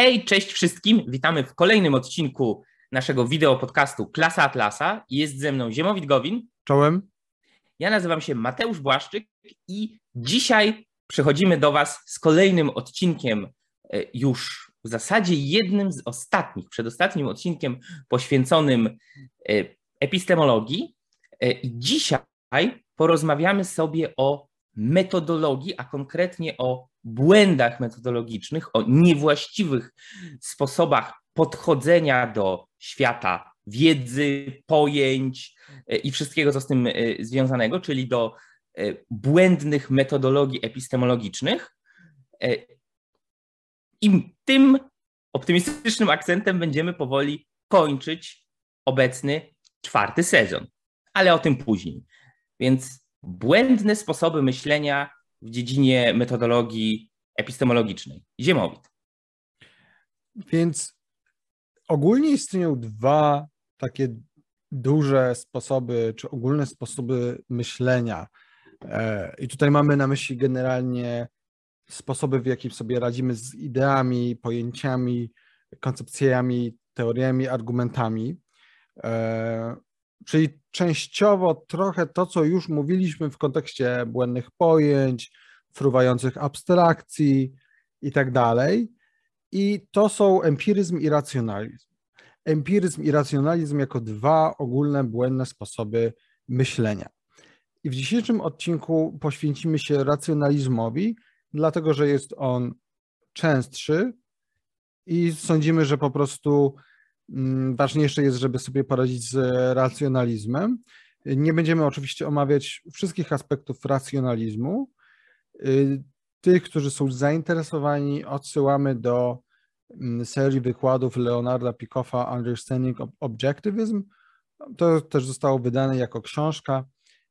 Hej, cześć wszystkim. Witamy w kolejnym odcinku naszego wideo podcastu Klasa Atlasa. Jest ze mną Ziemowit Gowin. Czołem. Ja nazywam się Mateusz Błaszczyk i dzisiaj przechodzimy do Was z kolejnym odcinkiem, e, już w zasadzie jednym z ostatnich, przedostatnim odcinkiem poświęconym e, epistemologii. E, I dzisiaj porozmawiamy sobie o metodologii, a konkretnie o błędach metodologicznych, o niewłaściwych sposobach podchodzenia do świata wiedzy, pojęć e, i wszystkiego, co z tym e, związanego, czyli do e, błędnych metodologii epistemologicznych. I tym optymistycznym akcentem będziemy powoli kończyć obecny czwarty sezon, ale o tym później. Więc błędne sposoby myślenia w dziedzinie metodologii epistemologicznej. Ziemowit. Więc ogólnie istnieją dwa takie duże sposoby, czy ogólne sposoby myślenia. E, I tutaj mamy na myśli generalnie sposoby, w jaki sobie radzimy z ideami, pojęciami, koncepcjami, teoriami, argumentami. E, czyli częściowo trochę to, co już mówiliśmy w kontekście błędnych pojęć, fruwających abstrakcji i tak dalej. I to są empiryzm i racjonalizm. Empiryzm i racjonalizm jako dwa ogólne, błędne sposoby myślenia. I w dzisiejszym odcinku poświęcimy się racjonalizmowi, dlatego że jest on częstszy i sądzimy, że po prostu ważniejsze jest, żeby sobie poradzić z racjonalizmem. Nie będziemy oczywiście omawiać wszystkich aspektów racjonalizmu. Y, tych, którzy są zainteresowani, odsyłamy do mm, serii wykładów Leonarda Pikoffa Understanding Objectivism. To też zostało wydane jako książka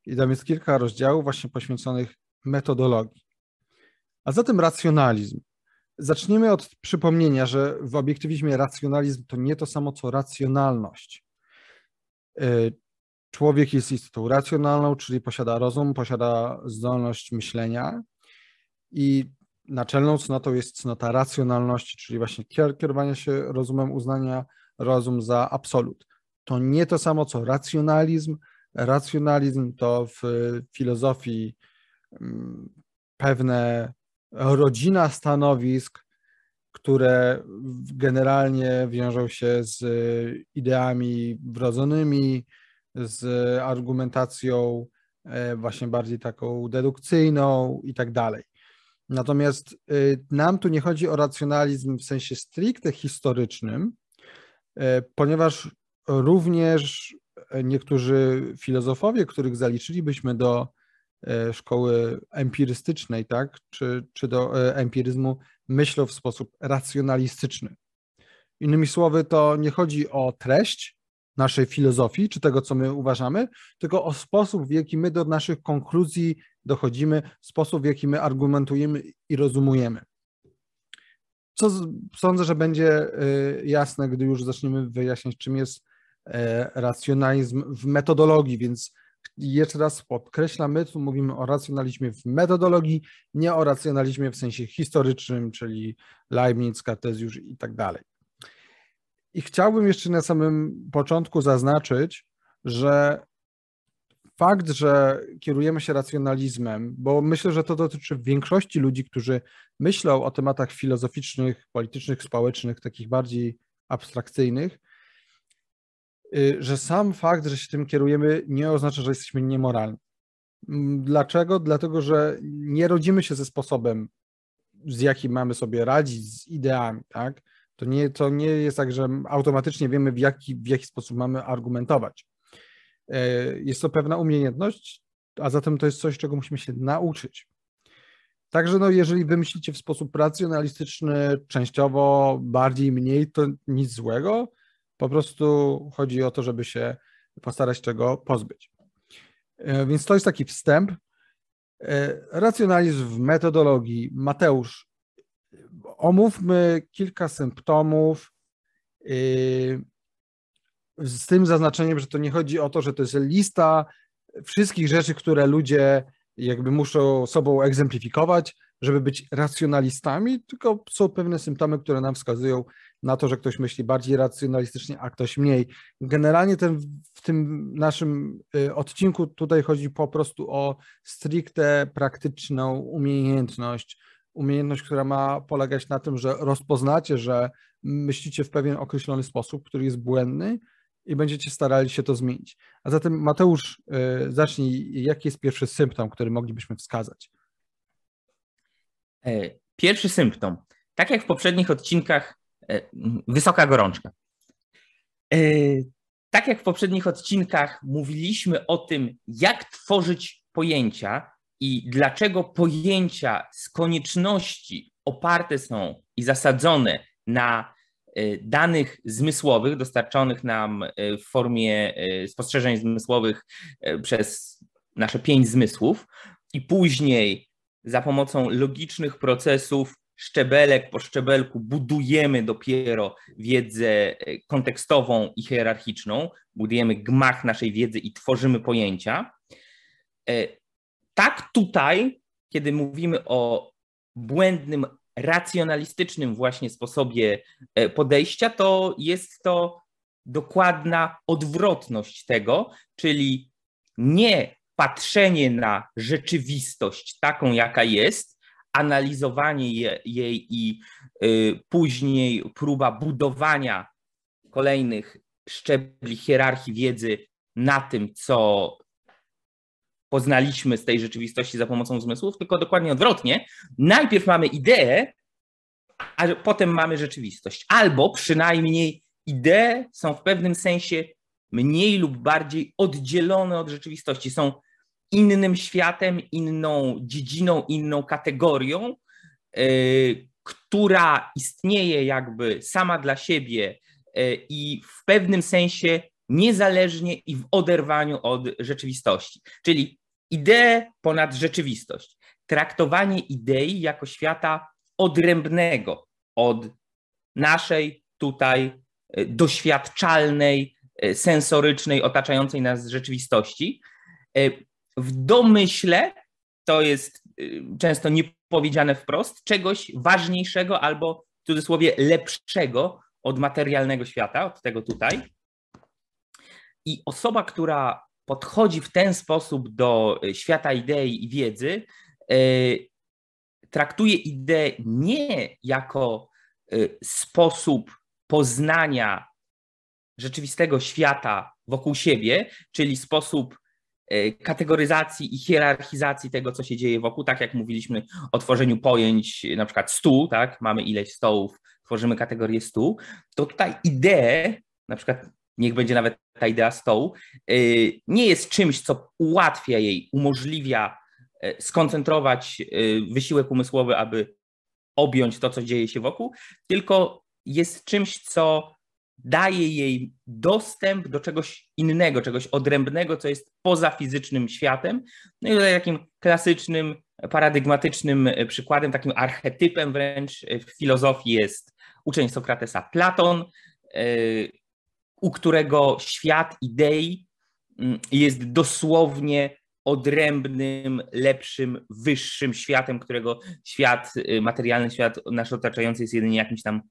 i tam jest kilka rozdziałów właśnie poświęconych metodologii. A zatem racjonalizm. Zacznijmy od przypomnienia, że w obiektywizmie racjonalizm to nie to samo co racjonalność. E, człowiek jest istotą racjonalną, czyli posiada rozum, posiada zdolność myślenia i naczelną cnotą jest cnota racjonalności, czyli właśnie kierowanie się rozumem, uznania rozum za absolut. To nie to samo co racjonalizm. Racjonalizm to w filozofii mm, pewne rodzina stanowisk, które generalnie wiążą się z ideami wrodzonymi, z argumentacją e, właśnie bardziej taką dedukcyjną i tak dalej. Natomiast e, nam tu nie chodzi o racjonalizm w sensie stricte historycznym, e, ponieważ również niektórzy filozofowie, których zaliczylibyśmy do szkoły empirystycznej, tak, czy, czy do e, empiryzmu, myślą w sposób racjonalistyczny. Innymi słowy, to nie chodzi o treść naszej filozofii, czy tego, co my uważamy, tylko o sposób, w jaki my do naszych konkluzji dochodzimy, sposób, w jaki my argumentujemy i rozumujemy. Co sądzę, że będzie e, jasne, gdy już zaczniemy wyjaśniać, czym jest racjonalizm w metodologii, więc jeszcze raz podkreślam, my tu mówimy o racjonalizmie w metodologii, nie o racjonalizmie w sensie historycznym, czyli Leibniz, Kartezjusz i tak dalej. I chciałbym jeszcze na samym początku zaznaczyć, że fakt, że kierujemy się racjonalizmem, bo myślę, że to dotyczy większości ludzi, którzy myślą o tematach filozoficznych, politycznych, społecznych, takich bardziej abstrakcyjnych, że sam fakt, że się tym kierujemy, nie oznacza, że jesteśmy niemoralni. Mm, dlaczego? Dlatego, że nie rodzimy się ze sposobem, z jakim mamy sobie radzić, z ideami, tak? To nie, to nie jest tak, że automatycznie wiemy, w jaki, w jaki sposób mamy argumentować. Y, jest to pewna umiejętność, a zatem to jest coś, czego musimy się nauczyć. Także no, jeżeli wymyślicie w sposób racjonalistyczny, częściowo bardziej, mniej, to nic złego. Po prostu chodzi o to, żeby się postarać czego pozbyć. E, więc to jest taki wstęp. E, racjonalizm w metodologii. Mateusz, omówmy kilka symptomów e, z tym zaznaczeniem, że to nie chodzi o to, że to jest lista wszystkich rzeczy, które ludzie jakby muszą sobą egzemplifikować, żeby być racjonalistami, tylko są pewne symptomy, które nam wskazują na to, że ktoś myśli bardziej racjonalistycznie, a ktoś mniej. Generalnie ten, w tym naszym y, odcinku tutaj chodzi po prostu o stricte praktyczną umiejętność, umiejętność, która ma polegać na tym, że rozpoznacie, że myślicie w pewien określony sposób, który jest błędny i będziecie starali się to zmienić. A zatem Mateusz, y, zacznij, jaki jest pierwszy symptom, który moglibyśmy wskazać? E, pierwszy symptom, tak jak w poprzednich odcinkach, wysoka gorączka. E, tak jak w poprzednich odcinkach mówiliśmy o tym, jak tworzyć pojęcia i dlaczego pojęcia z konieczności oparte są i zasadzone na danych zmysłowych dostarczonych nam w formie spostrzeżeń zmysłowych przez nasze pięć zmysłów i później za pomocą logicznych procesów, szczebelek po szczebelku, budujemy dopiero wiedzę e, kontekstową i hierarchiczną, budujemy gmach naszej wiedzy i tworzymy pojęcia. E, tak tutaj, kiedy mówimy o błędnym, racjonalistycznym właśnie sposobie e, podejścia, to jest to dokładna odwrotność tego, czyli nie patrzenie na rzeczywistość taką, jaka jest, analizowanie jej i y, później próba budowania kolejnych szczebli hierarchii wiedzy na tym, co poznaliśmy z tej rzeczywistości za pomocą zmysłów, tylko dokładnie odwrotnie. Najpierw mamy ideę, a potem mamy rzeczywistość. Albo przynajmniej idee są w pewnym sensie mniej lub bardziej oddzielone od rzeczywistości, są innym światem, inną dziedziną, inną kategorią, y, która istnieje jakby sama dla siebie y, i w pewnym sensie niezależnie i w oderwaniu od rzeczywistości. Czyli idee ponad rzeczywistość. Traktowanie idei jako świata odrębnego od naszej tutaj y, doświadczalnej, sensorycznej, otaczającej nas rzeczywistości w domyśle, to jest y, często niepowiedziane wprost, czegoś ważniejszego albo w cudzysłowie lepszego od materialnego świata, od tego tutaj. I osoba, która podchodzi w ten sposób do y, świata idei i wiedzy, y, traktuje ideę nie jako sposób poznania rzeczywistego świata wokół siebie, czyli sposób kategoryzacji i hierarchizacji tego, co się dzieje wokół, tak jak mówiliśmy o tworzeniu pojęć, na przykład stół, tak, mamy ileś stołów, tworzymy kategorię stół, to tutaj ideę, na przykład niech będzie nawet ta idea stołu, e, nie jest czymś, co ułatwia jej, umożliwia e, skoncentrować wysiłek umysłowy, aby objąć to, co dzieje się wokół, tylko jest czymś, co daje jej dostęp do czegoś innego, czegoś odrębnego, co jest poza fizycznym światem. No i tutaj takim klasycznym, paradygmatycznym przykładem, takim archetypem wręcz w filozofii jest uczeń Sokratesa Platon, e, u którego świat idei mm, jest dosłownie odrębnym, lepszym, wyższym światem, którego świat, materialny świat nasz otaczający jest jedynie jakimś tam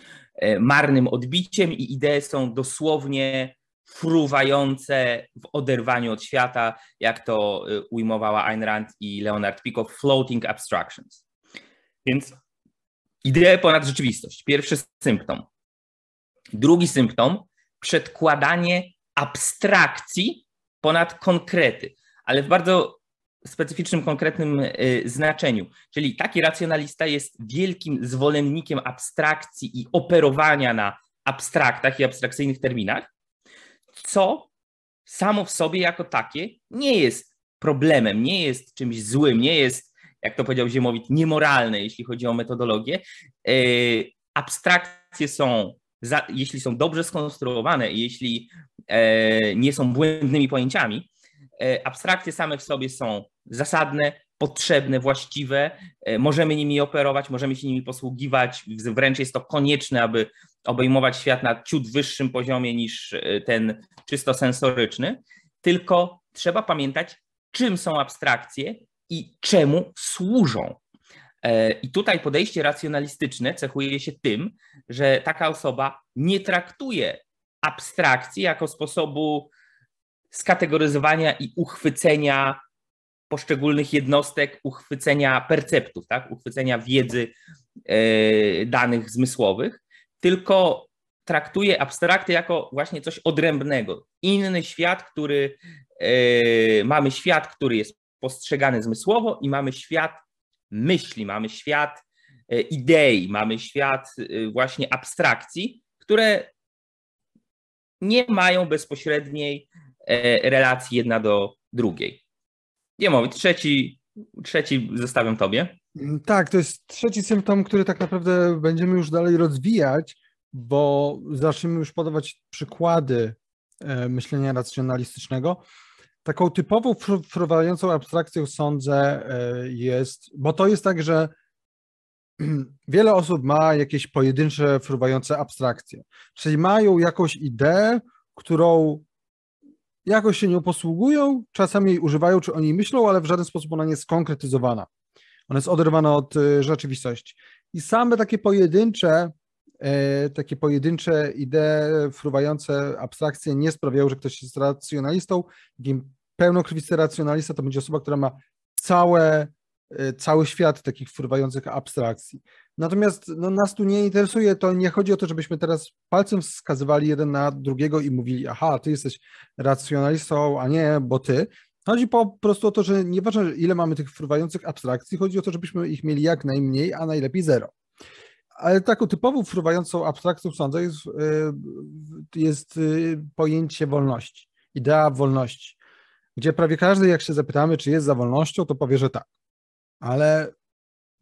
E, marnym odbiciem i idee są dosłownie fruwające w oderwaniu od świata, jak to e, ujmowała Ayn Rand i Leonard Peikoff, floating abstractions. Więc idee ponad rzeczywistość. Pierwszy symptom. Drugi symptom, przedkładanie abstrakcji ponad konkrety, ale w bardzo specyficznym, konkretnym y, znaczeniu. Czyli taki racjonalista jest wielkim zwolennikiem abstrakcji i operowania na abstraktach i abstrakcyjnych terminach, co samo w sobie jako takie nie jest problemem, nie jest czymś złym, nie jest, jak to powiedział Ziemowit, niemoralne, jeśli chodzi o metodologię. Y, abstrakcje są, jeśli są dobrze skonstruowane, jeśli e, nie są błędnymi pojęciami, abstrakcje same w sobie są zasadne, potrzebne, właściwe, e, możemy nimi operować, możemy się nimi posługiwać, wręcz jest to konieczne, aby obejmować świat na ciut wyższym poziomie niż e, ten czysto sensoryczny, tylko trzeba pamiętać, czym są abstrakcje i czemu służą. E, I tutaj podejście racjonalistyczne cechuje się tym, że taka osoba nie traktuje abstrakcji jako sposobu skategoryzowania i uchwycenia poszczególnych jednostek, uchwycenia perceptów, tak? uchwycenia wiedzy e, danych zmysłowych, tylko traktuje abstrakty jako właśnie coś odrębnego. Inny świat, który e, mamy świat, który jest postrzegany zmysłowo i mamy świat myśli, mamy świat e, idei, mamy świat właśnie abstrakcji, które nie mają bezpośredniej relacji jedna do drugiej. Nie mówię, trzeci, trzeci zostawiam tobie. Tak, to jest trzeci symptom, który tak naprawdę będziemy już dalej rozwijać, bo zaczniemy już podawać przykłady e, myślenia racjonalistycznego. Taką typową fruwającą abstrakcją sądzę e, jest, bo to jest tak, że wiele osób ma jakieś pojedyncze fruwające abstrakcje, czyli mają jakąś ideę, którą jakoś się nią posługują, czasami jej używają, czy o niej myślą, ale w żaden sposób ona nie jest skonkretyzowana. Ona jest oderwana od y, rzeczywistości. I same takie pojedyncze, e, takie pojedyncze idee, fruwające abstrakcje nie sprawiają, że ktoś jest racjonalistą. Takim racjonalista to będzie osoba, która ma całe, e, cały świat takich fruwających abstrakcji. Natomiast no, nas tu nie interesuje, to nie chodzi o to, żebyśmy teraz palcem wskazywali jeden na drugiego i mówili, aha, ty jesteś racjonalistą, a nie, bo ty. Chodzi po prostu o to, że nieważne ile mamy tych fruwających abstrakcji, chodzi o to, żebyśmy ich mieli jak najmniej, a najlepiej zero. Ale taką typową fruwającą abstrakcją sądzę jest, y, jest y, pojęcie wolności, idea wolności, gdzie prawie każdy, jak się zapytamy, czy jest za wolnością, to powie, że tak. Ale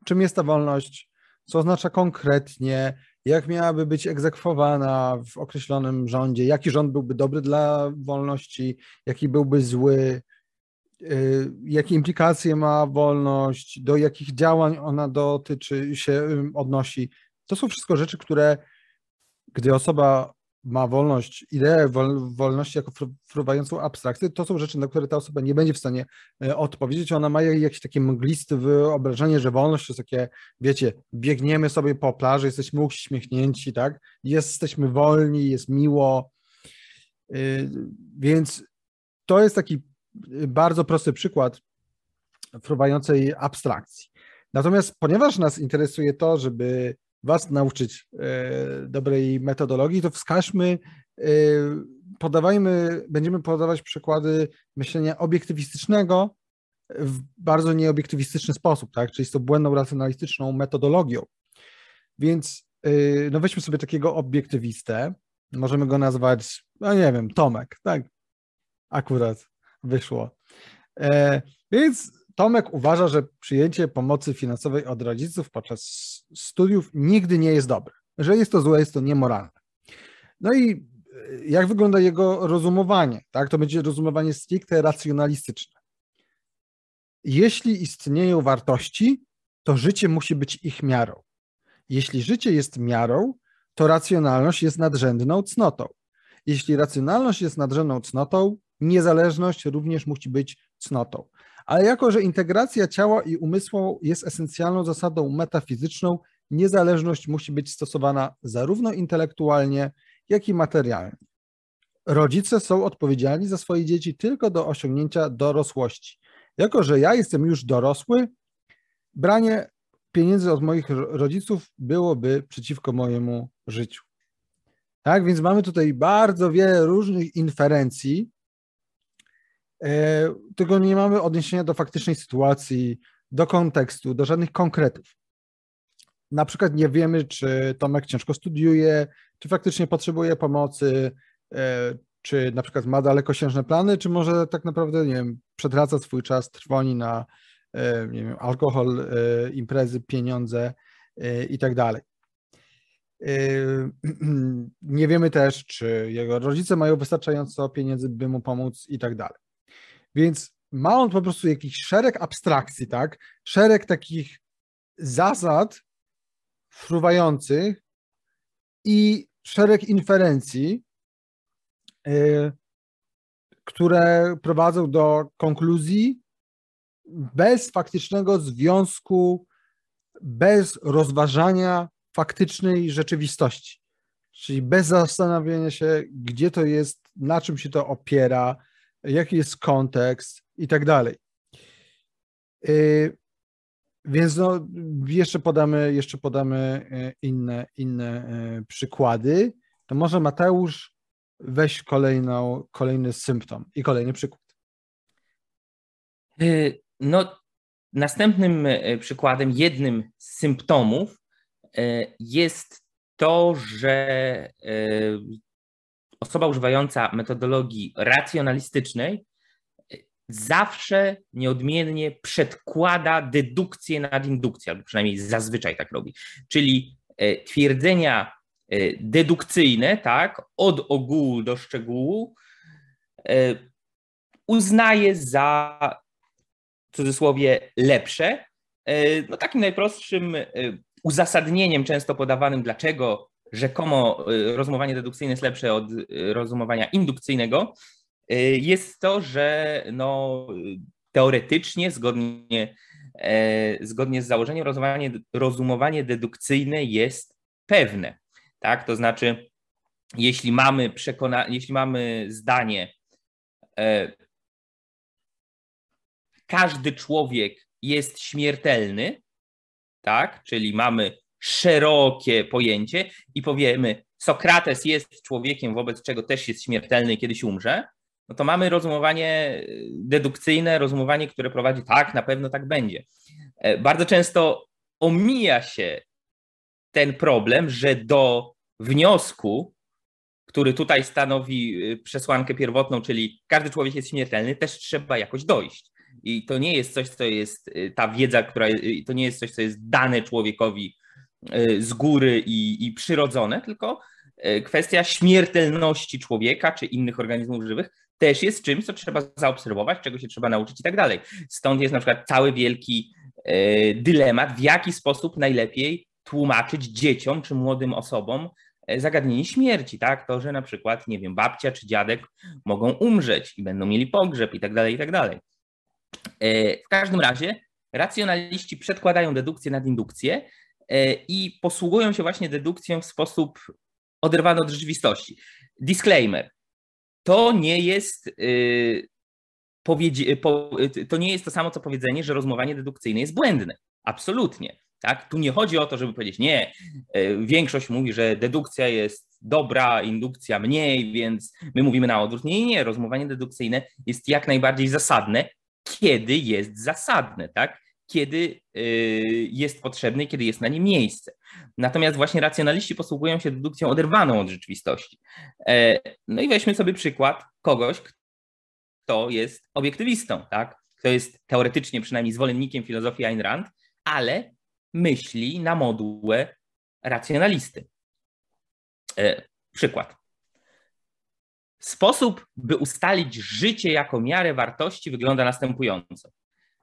czym jest ta wolność? Co oznacza konkretnie, jak miałaby być egzekwowana w określonym rządzie, jaki rząd byłby dobry dla wolności, jaki byłby zły, y, jakie implikacje ma wolność, do jakich działań ona dotyczy, się odnosi. To są wszystko rzeczy, które gdy osoba ma wolność, ideę wolności jako fruwającą abstrakcję, to są rzeczy, na które ta osoba nie będzie w stanie e, odpowiedzieć. Ona ma jakieś takie mgliste wyobrażenie, że wolność to takie, wiecie, biegniemy sobie po plaży, jesteśmy uśmiechnięci, tak? Jesteśmy wolni, jest miło. E, więc to jest taki bardzo prosty przykład fruwającej abstrakcji. Natomiast ponieważ nas interesuje to, żeby Was nauczyć e, dobrej metodologii, to wskażmy, e, podawajmy, będziemy podawać przykłady myślenia obiektywistycznego w bardzo nieobiektywistyczny sposób, tak? czyli z tą błędną racjonalistyczną metodologią. Więc e, no weźmy sobie takiego obiektywistę, możemy go nazwać, no nie wiem, Tomek, tak? Akurat wyszło. Więc Tomek uważa, że przyjęcie pomocy finansowej od rodziców podczas studiów nigdy nie jest dobre. Że jest to złe, jest to niemoralne. No i e, jak wygląda jego rozumowanie? Tak, to będzie rozumowanie stricte racjonalistyczne. Jeśli istnieją wartości, to życie musi być ich miarą. Jeśli życie jest miarą, to racjonalność jest nadrzędną cnotą. Jeśli racjonalność jest nadrzędną cnotą, niezależność również musi być cnotą ale jako, że integracja ciała i umysłu jest esencjalną zasadą metafizyczną, niezależność musi być stosowana zarówno intelektualnie, jak i materialnie. Rodzice są odpowiedzialni za swoje dzieci tylko do osiągnięcia dorosłości. Jako, że ja jestem już dorosły, branie pieniędzy od moich rodziców byłoby przeciwko mojemu życiu. Tak, więc mamy tutaj bardzo wiele różnych inferencji, E, tego nie mamy odniesienia do faktycznej sytuacji, do kontekstu, do żadnych konkretów. Na przykład nie wiemy, czy Tomek ciężko studiuje, czy faktycznie potrzebuje pomocy, e, czy na przykład ma dalekosiężne plany, czy może tak naprawdę, nie wiem, przetraca swój czas, trwoni na, e, nie wiem, alkohol, imprezy, pieniądze i tak dalej. Nie wiemy też, czy jego rodzice mają wystarczająco pieniędzy, by mu pomóc i tak dalej. Więc ma on po prostu jakiś szereg abstrakcji, tak? Szereg takich zasad fruwających i szereg inferencji, yy, które prowadzą do konkluzji bez faktycznego związku bez rozważania faktycznej rzeczywistości. Czyli bez zastanawiania się, gdzie to jest, na czym się to opiera, jaki jest kontekst i tak dalej. Y, więc no, jeszcze podamy, jeszcze podamy y, inne, inne y, przykłady. To może Mateusz weź kolejną, kolejny symptom i kolejny przykład. No, następnym przykładem, jednym z symptomów jest to, że osoba używająca metodologii racjonalistycznej e, zawsze nieodmiennie przedkłada dedukcję nad indukcję, albo przynajmniej zazwyczaj tak robi. Czyli e, twierdzenia dedukcyjne, tak, od ogółu do szczegółu, uznaje za w cudzysłowie lepsze. No takim najprostszym uzasadnieniem często podawanym, dlaczego rzekomo y, rozumowanie dedukcyjne jest lepsze od y, rozumowania indukcyjnego, y, jest to, że no, teoretycznie, zgodnie, e, zgodnie z założeniem, rozumowanie, rozumowanie dedukcyjne jest pewne. Tak? To znaczy, jeśli mamy, przekona- jeśli mamy zdanie, e, każdy człowiek jest śmiertelny, tak? Czyli mamy szerokie pojęcie i powiemy, Sokrates jest człowiekiem, wobec czego też jest śmiertelny i kiedyś umrze, no to mamy rozumowanie dedukcyjne, rozumowanie, które prowadzi tak, na pewno tak będzie. E, bardzo często omija się ten problem, że do wniosku, który tutaj stanowi y, przesłankę pierwotną, czyli każdy człowiek jest śmiertelny, też trzeba jakoś dojść. I to nie jest coś, co jest ta wiedza, która to nie jest coś, co jest dane człowiekowi z góry i, i przyrodzone, tylko kwestia śmiertelności człowieka czy innych organizmów żywych też jest czymś, co trzeba zaobserwować, czego się trzeba nauczyć i tak dalej. Stąd jest na przykład cały wielki dylemat, w jaki sposób najlepiej tłumaczyć dzieciom czy młodym osobom zagadnienie śmierci, tak? To, że na przykład, nie wiem, babcia czy dziadek mogą umrzeć i będą mieli pogrzeb i tak dalej, i tak dalej. E, w każdym razie racjonaliści przedkładają dedukcję nad indukcję e, i posługują się właśnie dedukcją w sposób oderwany od rzeczywistości. Disclaimer. To nie jest y, to nie jest to samo, co powiedzenie, że rozumowanie dedukcyjne jest błędne. Absolutnie. Tak? Tu nie chodzi o to, żeby powiedzieć, nie, e, większość mówi, że dedukcja jest dobra, indukcja mniej, więc my mówimy na odwrót. Nie, nie, nie. Dedukcyjne jest jak najbardziej zasadne kiedy jest zasadne, tak? Kiedy y, jest potrzebny kiedy jest na nim miejsce. Natomiast właśnie racjonaliści posługują się dedukcją oderwaną od rzeczywistości. E, no i weźmy sobie przykład kogoś, kto jest obiektywistą, tak? kto jest teoretycznie przynajmniej zwolennikiem filozofii Ayn Rand, ale myśli na modułę racjonalisty. E, przykład. Sposób, by ustalić życie jako miarę wartości, wygląda następująco.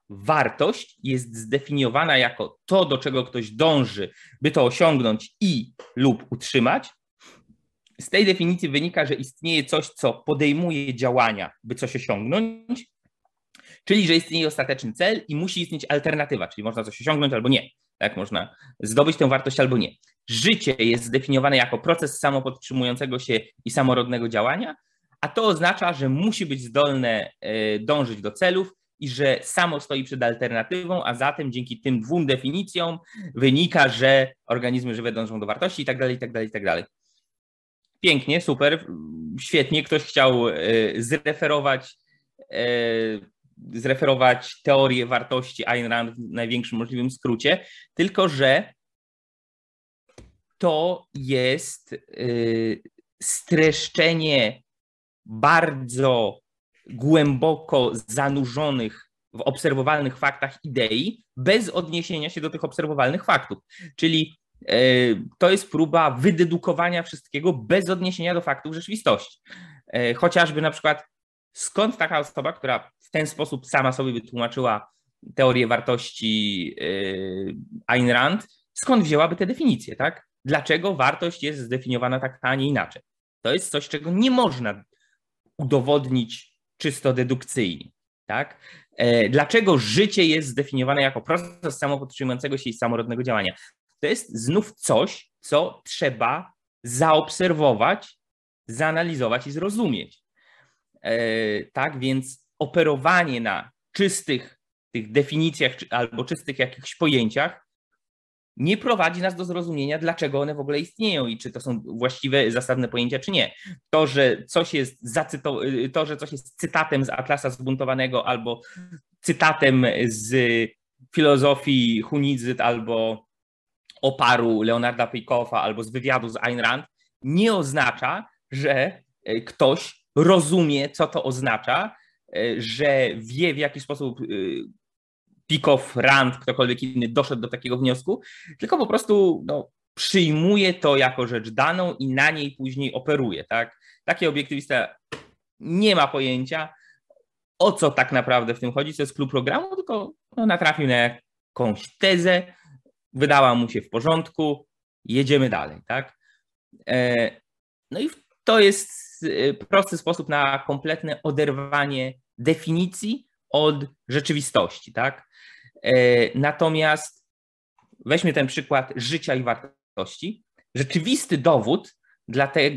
Wartość jest zdefiniowana jako to, do czego ktoś dąży, by to osiągnąć i lub utrzymać. Z tej definicji wynika, że istnieje coś, co podejmuje działania, by coś osiągnąć, czyli że istnieje ostateczny cel i musi istnieć alternatywa, czyli można coś osiągnąć albo nie. Tak, można zdobyć tę wartość albo nie. Życie jest zdefiniowane jako proces samopodtrzymującego się i samorodnego działania, a to oznacza, że musi być zdolne e, dążyć do celów i że samo stoi przed alternatywą, a zatem dzięki tym dwóm definicjom wynika, że organizmy żywe dążą do wartości i tak dalej, i tak dalej, i tak dalej. Pięknie, super, świetnie. Ktoś chciał e, zreferować, e, zreferować teorię wartości Ayn Rand w największym możliwym skrócie, tylko że to jest streszczenie bardzo głęboko zanurzonych w obserwowalnych faktach idei, bez odniesienia się do tych obserwowalnych faktów. Czyli e, to jest próba wydedukowania wszystkiego bez odniesienia do faktów rzeczywistości. E, chociażby na przykład, skąd taka osoba, która w ten sposób sama sobie wytłumaczyła teorię wartości e, Ayn Rand, skąd wzięłaby te definicje, tak? Dlaczego wartość jest zdefiniowana tak, a nie inaczej? To jest coś, czego nie można udowodnić czysto dedukcyjnie. Tak? E, dlaczego życie jest zdefiniowane jako proces samopodtrzymującego się i samorodnego działania? To jest znów coś, co trzeba zaobserwować, zanalizować i zrozumieć. E, tak więc operowanie na czystych tych definicjach albo czystych jakichś pojęciach nie prowadzi nas do zrozumienia, dlaczego one w ogóle istnieją i czy to są właściwe, zasadne pojęcia, czy nie. To, że coś jest, zacyto- to, że coś jest cytatem z Atlasa Zbuntowanego albo cytatem z filozofii Hunidzyt albo oparu Leonarda Pejkowa albo z wywiadu z Ayn Rand, nie oznacza, że e, ktoś rozumie, co to oznacza, e, że wie, w jaki sposób e, Pikow, Rand, ktokolwiek inny doszedł do takiego wniosku, tylko po prostu no, przyjmuje to jako rzecz daną i na niej później operuje. Tak? Taki obiektywista nie ma pojęcia, o co tak naprawdę w tym chodzi, co jest klub programu, tylko no, natrafił na jakąś tezę, wydała mu się w porządku, jedziemy dalej. Tak? E, no i to jest e, prosty sposób na kompletne oderwanie definicji od rzeczywistości. Tak? E, natomiast weźmy ten przykład życia i wartości. Rzeczywisty dowód,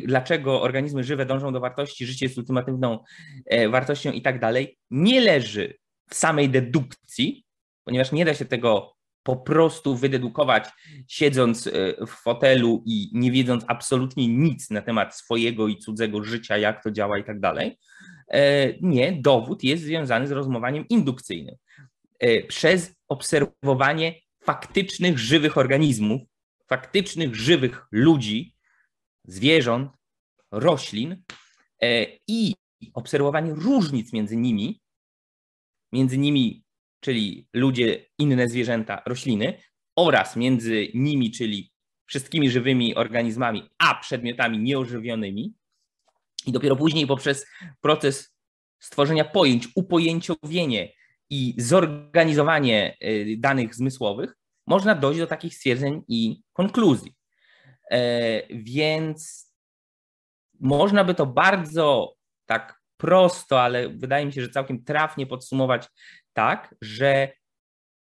dlaczego organizmy żywe dążą do wartości, życie jest ultimatywną e, wartością i tak dalej, nie leży w samej dedukcji, ponieważ nie da się tego po prostu wydedukować, siedząc e, w fotelu i nie wiedząc absolutnie nic na temat swojego i cudzego życia, jak to działa i tak dalej. Nie, dowód jest związany z rozumowaniem indukcyjnym. E, przez obserwowanie faktycznych, żywych organizmów, faktycznych, żywych ludzi, zwierząt, roślin e, i obserwowanie różnic między nimi, między nimi, czyli ludzie, inne zwierzęta, rośliny, oraz między nimi, czyli wszystkimi żywymi organizmami, a przedmiotami nieożywionymi. I dopiero później poprzez proces stworzenia pojęć, upojęciowienie i zorganizowanie y, danych zmysłowych, można dojść do takich stwierdzeń i konkluzji. E, więc można by to bardzo tak prosto, ale wydaje mi się, że całkiem trafnie podsumować tak, że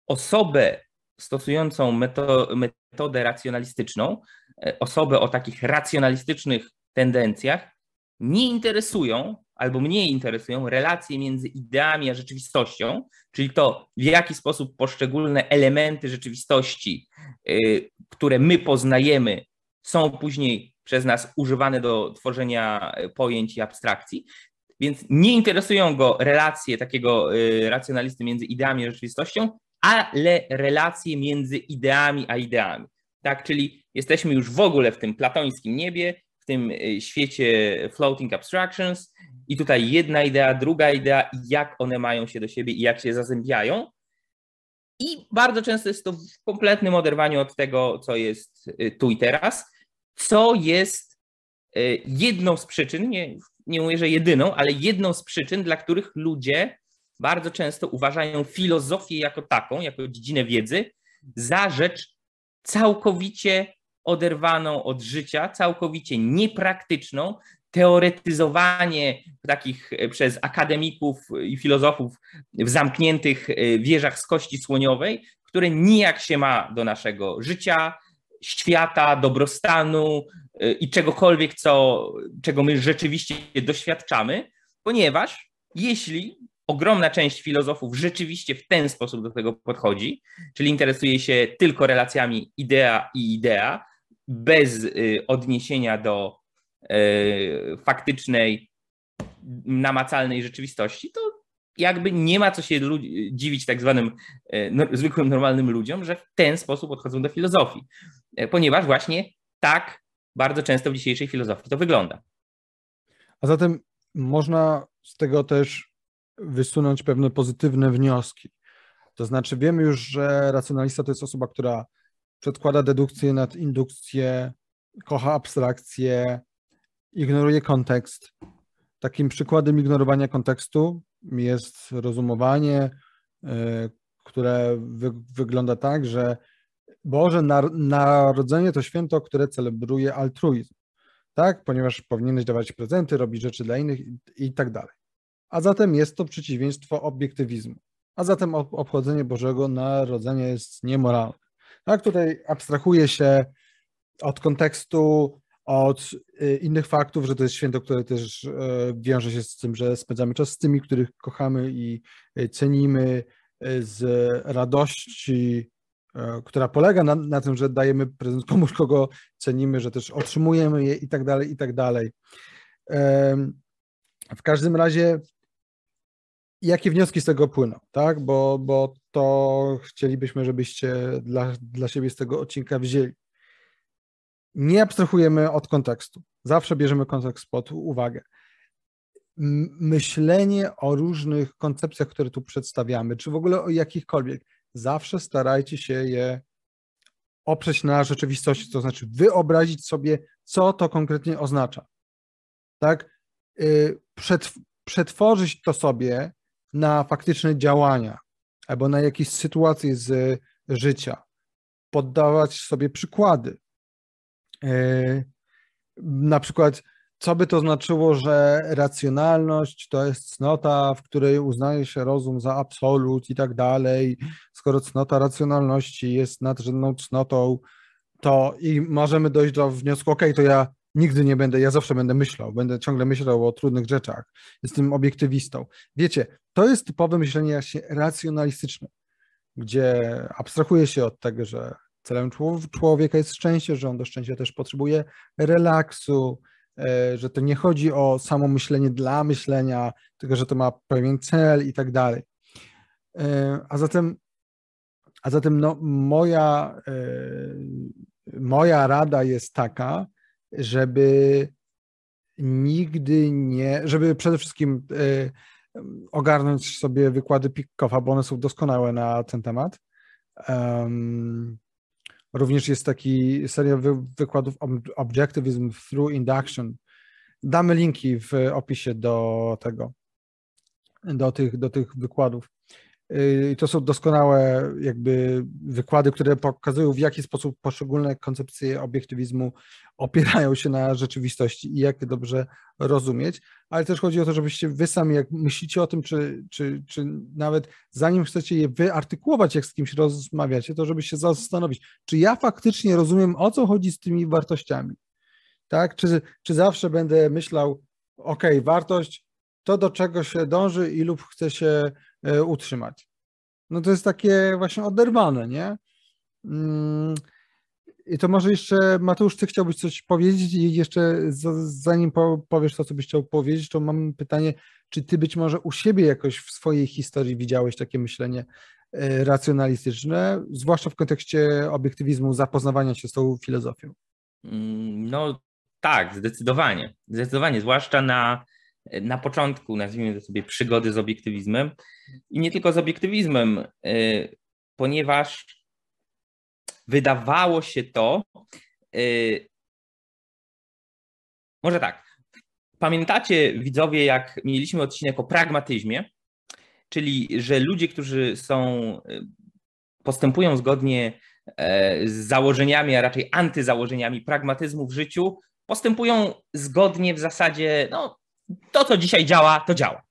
osobę stosującą metodę racjonalistyczną, e, osobę o takich racjonalistycznych tendencjach, nie interesują albo mniej interesują relacje między ideami a rzeczywistością, czyli to, w jaki sposób poszczególne elementy rzeczywistości, y, które my poznajemy, są później przez nas używane do tworzenia pojęć i abstrakcji. Więc nie interesują go relacje takiego y, racjonalisty między ideami a rzeczywistością, ale relacje między ideami a ideami. Tak, czyli jesteśmy już w ogóle w tym platońskim niebie, w tym y, świecie floating abstractions i tutaj jedna idea, druga idea jak one mają się do siebie i jak się zazębiają. I bardzo często jest to w kompletnym oderwaniu od tego, co jest y, tu i teraz, co jest jedną z przyczyn, nie, nie mówię, że jedyną, ale jedną z przyczyn, dla których ludzie bardzo często uważają filozofię jako taką, jako dziedzinę wiedzy, za rzecz całkowicie oderwaną od życia, całkowicie niepraktyczną, teoretyzowanie takich e, przez akademików i filozofów w zamkniętych e, wieżach z kości słoniowej, które nijak się ma do naszego życia, świata, dobrostanu e, i czegokolwiek, co, czego my rzeczywiście doświadczamy, ponieważ jeśli ogromna część filozofów rzeczywiście w ten sposób do tego podchodzi, czyli interesuje się tylko relacjami idea i idea, bez y, odniesienia do y, faktycznej, namacalnej rzeczywistości, to jakby nie ma co się dziwić tak zwanym y, no, zwykłym, normalnym ludziom, że w ten sposób podchodzą do filozofii, ponieważ właśnie tak bardzo często w dzisiejszej filozofii to wygląda. A zatem można z tego też wysunąć pewne pozytywne wnioski. To znaczy, wiemy już, że racjonalista to jest osoba, która przedkłada dedukcję nad indukcję, kocha abstrakcję, ignoruje kontekst. Takim przykładem ignorowania kontekstu jest rozumowanie, y, które wy, wygląda tak, że Boże Narodzenie to święto, które celebruje altruizm, tak? Ponieważ powinieneś dawać prezenty, robić rzeczy dla innych i tak dalej. a zatem jest to przeciwieństwo obiektywizmu. A zatem obchodzenie Bożego Narodzenia jest niemoralne. Tak, tutaj abstrahuje się od kontekstu, od y, innych faktów, że to jest święto, które też e, wiąże się z tym, że spędzamy czas z tymi, których kochamy i y, cenimy, y, z radości, e, która polega na, na tym, że dajemy prezent komuś, kogo cenimy, że też otrzymujemy je i tak dalej, i tak dalej. W każdym razie, jakie wnioski z tego płyną, tak? Bo, bo to chcielibyśmy, żebyście dla, dla siebie z tego odcinka wzięli. Nie abstrahujemy od kontekstu. Zawsze bierzemy kontekst pod uwagę. Myślenie o różnych koncepcjach, które tu przedstawiamy, czy w ogóle o jakichkolwiek, zawsze starajcie się je oprzeć na rzeczywistości, to znaczy wyobrazić sobie, co to konkretnie oznacza. Tak? Y, przetworzyć to sobie na faktyczne działania albo na jakieś sytuacje z życia, poddawać sobie przykłady. Y, na przykład, co by to znaczyło, że racjonalność to jest cnota, w której uznaje się rozum za absolut i tak dalej. Skoro cnota racjonalności jest nadrzędną cnotą, to i możemy dojść do wniosku, ok, to ja Nigdy nie będę, ja zawsze będę myślał, będę ciągle myślał o trudnych rzeczach. Jestem obiektywistą. Wiecie, to jest typowe myślenie racjonalistyczne, gdzie abstrahuje się od tego, że celem człowieka jest szczęście, że on do szczęścia też potrzebuje relaksu, e, że to nie chodzi o samo myślenie dla myślenia, tylko że to ma pewien cel i tak dalej. E, a zatem, a zatem no, moja, e, moja rada jest taka, żeby nigdy nie, żeby przede wszystkim ogarnąć sobie wykłady Pickowa, bo one są doskonałe na ten temat. Również jest taki seria wy, wykładów Objectivism Through Induction. Damy linki w opisie do tego, do tych, do tych wykładów. I to są doskonałe jakby wykłady, które pokazują w jaki sposób poszczególne koncepcje obiektywizmu opierają się na rzeczywistości i jak dobrze rozumieć, ale też chodzi o to, żebyście wy sami, jak myślicie o tym, czy, czy, czy nawet zanim chcecie je wyartykułować, jak z kimś rozmawiacie, to żeby się zastanowić, czy ja faktycznie rozumiem, o co chodzi z tymi wartościami, tak? Czy, czy zawsze będę myślał, ok, wartość to, do czego się dąży i lub chce się utrzymać. No to jest takie właśnie oderwane, nie? Mm, I to może jeszcze, Mateusz, ty chciałbyś coś powiedzieć i jeszcze zanim powiesz to, co byś chciał powiedzieć, to mam pytanie, czy ty być może u siebie jakoś w swojej historii widziałeś takie myślenie e, racjonalistyczne, zwłaszcza w kontekście obiektywizmu, zapoznawania się z tą filozofią? Mm, no tak, zdecydowanie. Zdecydowanie, zwłaszcza na na początku, nazwijmy to sobie, przygody z obiektywizmem. I nie tylko z obiektywizmem, y, ponieważ wydawało się to, y, może tak, pamiętacie widzowie, jak mieliśmy odcinek o pragmatyzmie, czyli że ludzie, którzy są, y, postępują zgodnie e, z założeniami, a raczej antyzałożeniami pragmatyzmu w życiu, postępują zgodnie w zasadzie, no, to, co dzisiaj działa, to działa.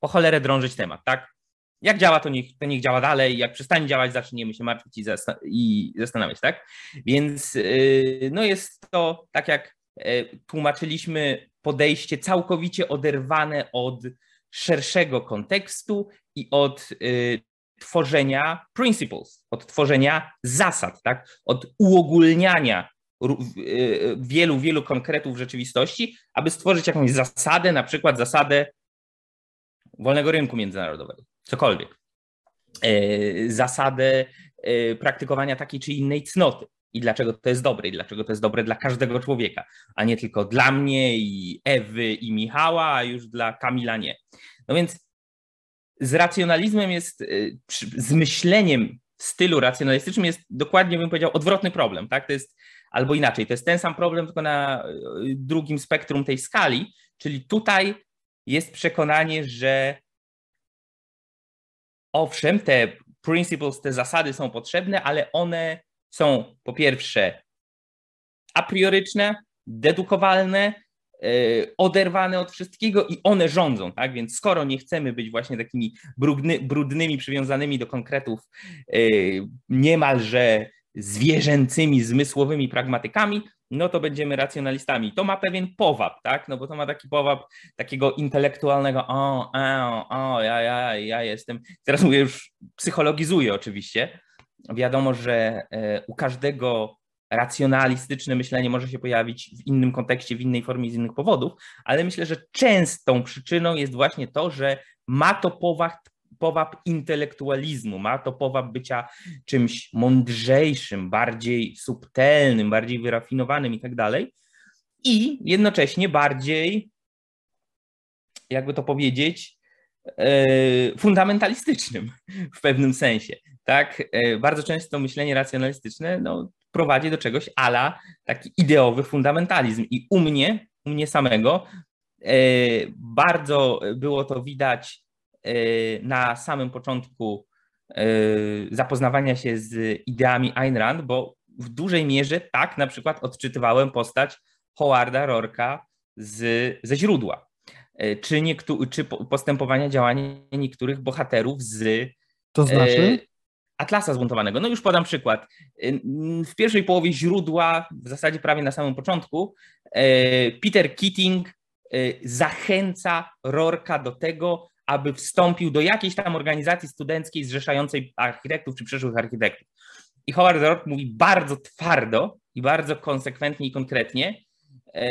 Po cholerę drążyć temat, tak? Jak działa, to niech, to niech działa dalej. Jak przestanie działać, zaczniemy się martwić i, i zastanawiać, tak? Więc yy, no jest to, tak jak yy, tłumaczyliśmy, podejście całkowicie oderwane od szerszego kontekstu i od yy, tworzenia principles, od tworzenia zasad, tak? od uogólniania wielu, wielu konkretów rzeczywistości, aby stworzyć jakąś zasadę, na przykład zasadę wolnego rynku międzynarodowego, cokolwiek. E, zasadę e, praktykowania takiej czy innej cnoty i dlaczego to jest dobre i dlaczego to jest dobre dla każdego człowieka, a nie tylko dla mnie i Ewy i Michała, a już dla Kamila nie. No więc z racjonalizmem jest, e, z myśleniem w stylu racjonalistycznym jest dokładnie, bym powiedział, odwrotny problem. Tak? To jest albo inaczej, to jest ten sam problem, tylko na y, drugim spektrum tej skali, czyli tutaj jest przekonanie, że owszem, te principles, te zasady są potrzebne, ale one są po pierwsze a prioryczne, dedukowalne, oderwane od wszystkiego i one rządzą, tak? Więc skoro nie chcemy być właśnie takimi brudny, brudnymi, przywiązanymi do konkretów niemalże zwierzęcymi, zmysłowymi pragmatykami, no to będziemy racjonalistami. To ma pewien powab, tak? No bo to ma taki powab takiego intelektualnego, o, o, o, ja, ja, ja jestem. Teraz mówię już, psychologizuję oczywiście. Wiadomo, że e, u każdego racjonalistyczne myślenie może się pojawić w innym kontekście, w innej formie, z innych powodów, ale myślę, że częstą przyczyną jest właśnie to, że ma to powab, powab intelektualizmu, ma to powab bycia czymś mądrzejszym, bardziej subtelnym, bardziej wyrafinowanym i tak dalej. I jednocześnie bardziej, jakby to powiedzieć, e, fundamentalistycznym w pewnym sensie. Tak, e, bardzo często myślenie racjonalistyczne no, prowadzi do czegoś ala taki ideowy fundamentalizm. I u mnie, u mnie samego, e, bardzo było to widać na samym początku y, zapoznawania się z ideami Ayn Rand, bo w dużej mierze tak na przykład odczytywałem postać Howarda Rorka z, ze źródła, y, czy, niektó- czy postępowania, działania niektórych bohaterów z to znaczy? Atlasa Zbuntowanego. No już podam przykład. W pierwszej połowie źródła, w zasadzie prawie na samym początku, Peter Keating zachęca Rorka do tego, aby wstąpił do jakiejś tam organizacji studenckiej zrzeszającej architektów czy przyszłych architektów. I Howard Rourke mówi bardzo twardo i bardzo konsekwentnie i konkretnie, e,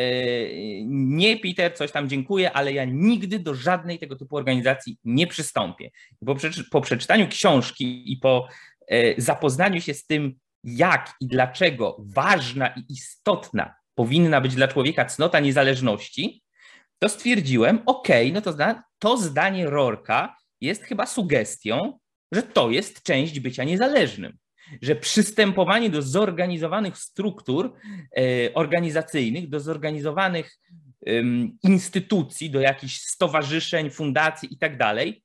nie Peter, coś tam dziękuję, ale ja nigdy do żadnej tego typu organizacji nie przystąpię. Po, po przeczytaniu książki i po e, zapoznaniu się z tym, jak i dlaczego ważna i istotna powinna być dla człowieka cnota niezależności, to stwierdziłem, ok, no to, zda, to zdanie Rorka jest chyba sugestią, że to jest część bycia niezależnym. Że przystępowanie do zorganizowanych struktur e, organizacyjnych, do zorganizowanych instytucji, do jakichś stowarzyszeń, fundacji i tak dalej,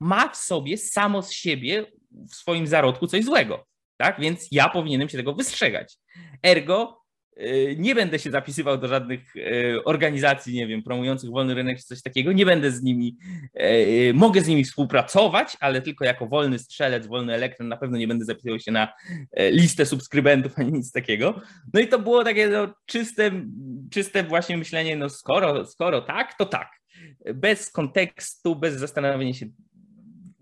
ma w sobie samo z siebie, w swoim zarodku coś złego. Tak? Więc ja powinienem się tego wystrzegać. Ergo, nie będę się zapisywał do żadnych e, organizacji, nie wiem, promujących wolny rynek czy coś takiego. Nie będę z nimi, e, mogę z nimi współpracować, ale tylko jako wolny strzelec, wolny elektron. Na pewno nie będę zapisywał się na listę subskrybentów ani nic takiego. No i to było takie no, czyste, czyste właśnie myślenie, no skoro, skoro tak, to tak. Bez kontekstu, bez zastanawiania się,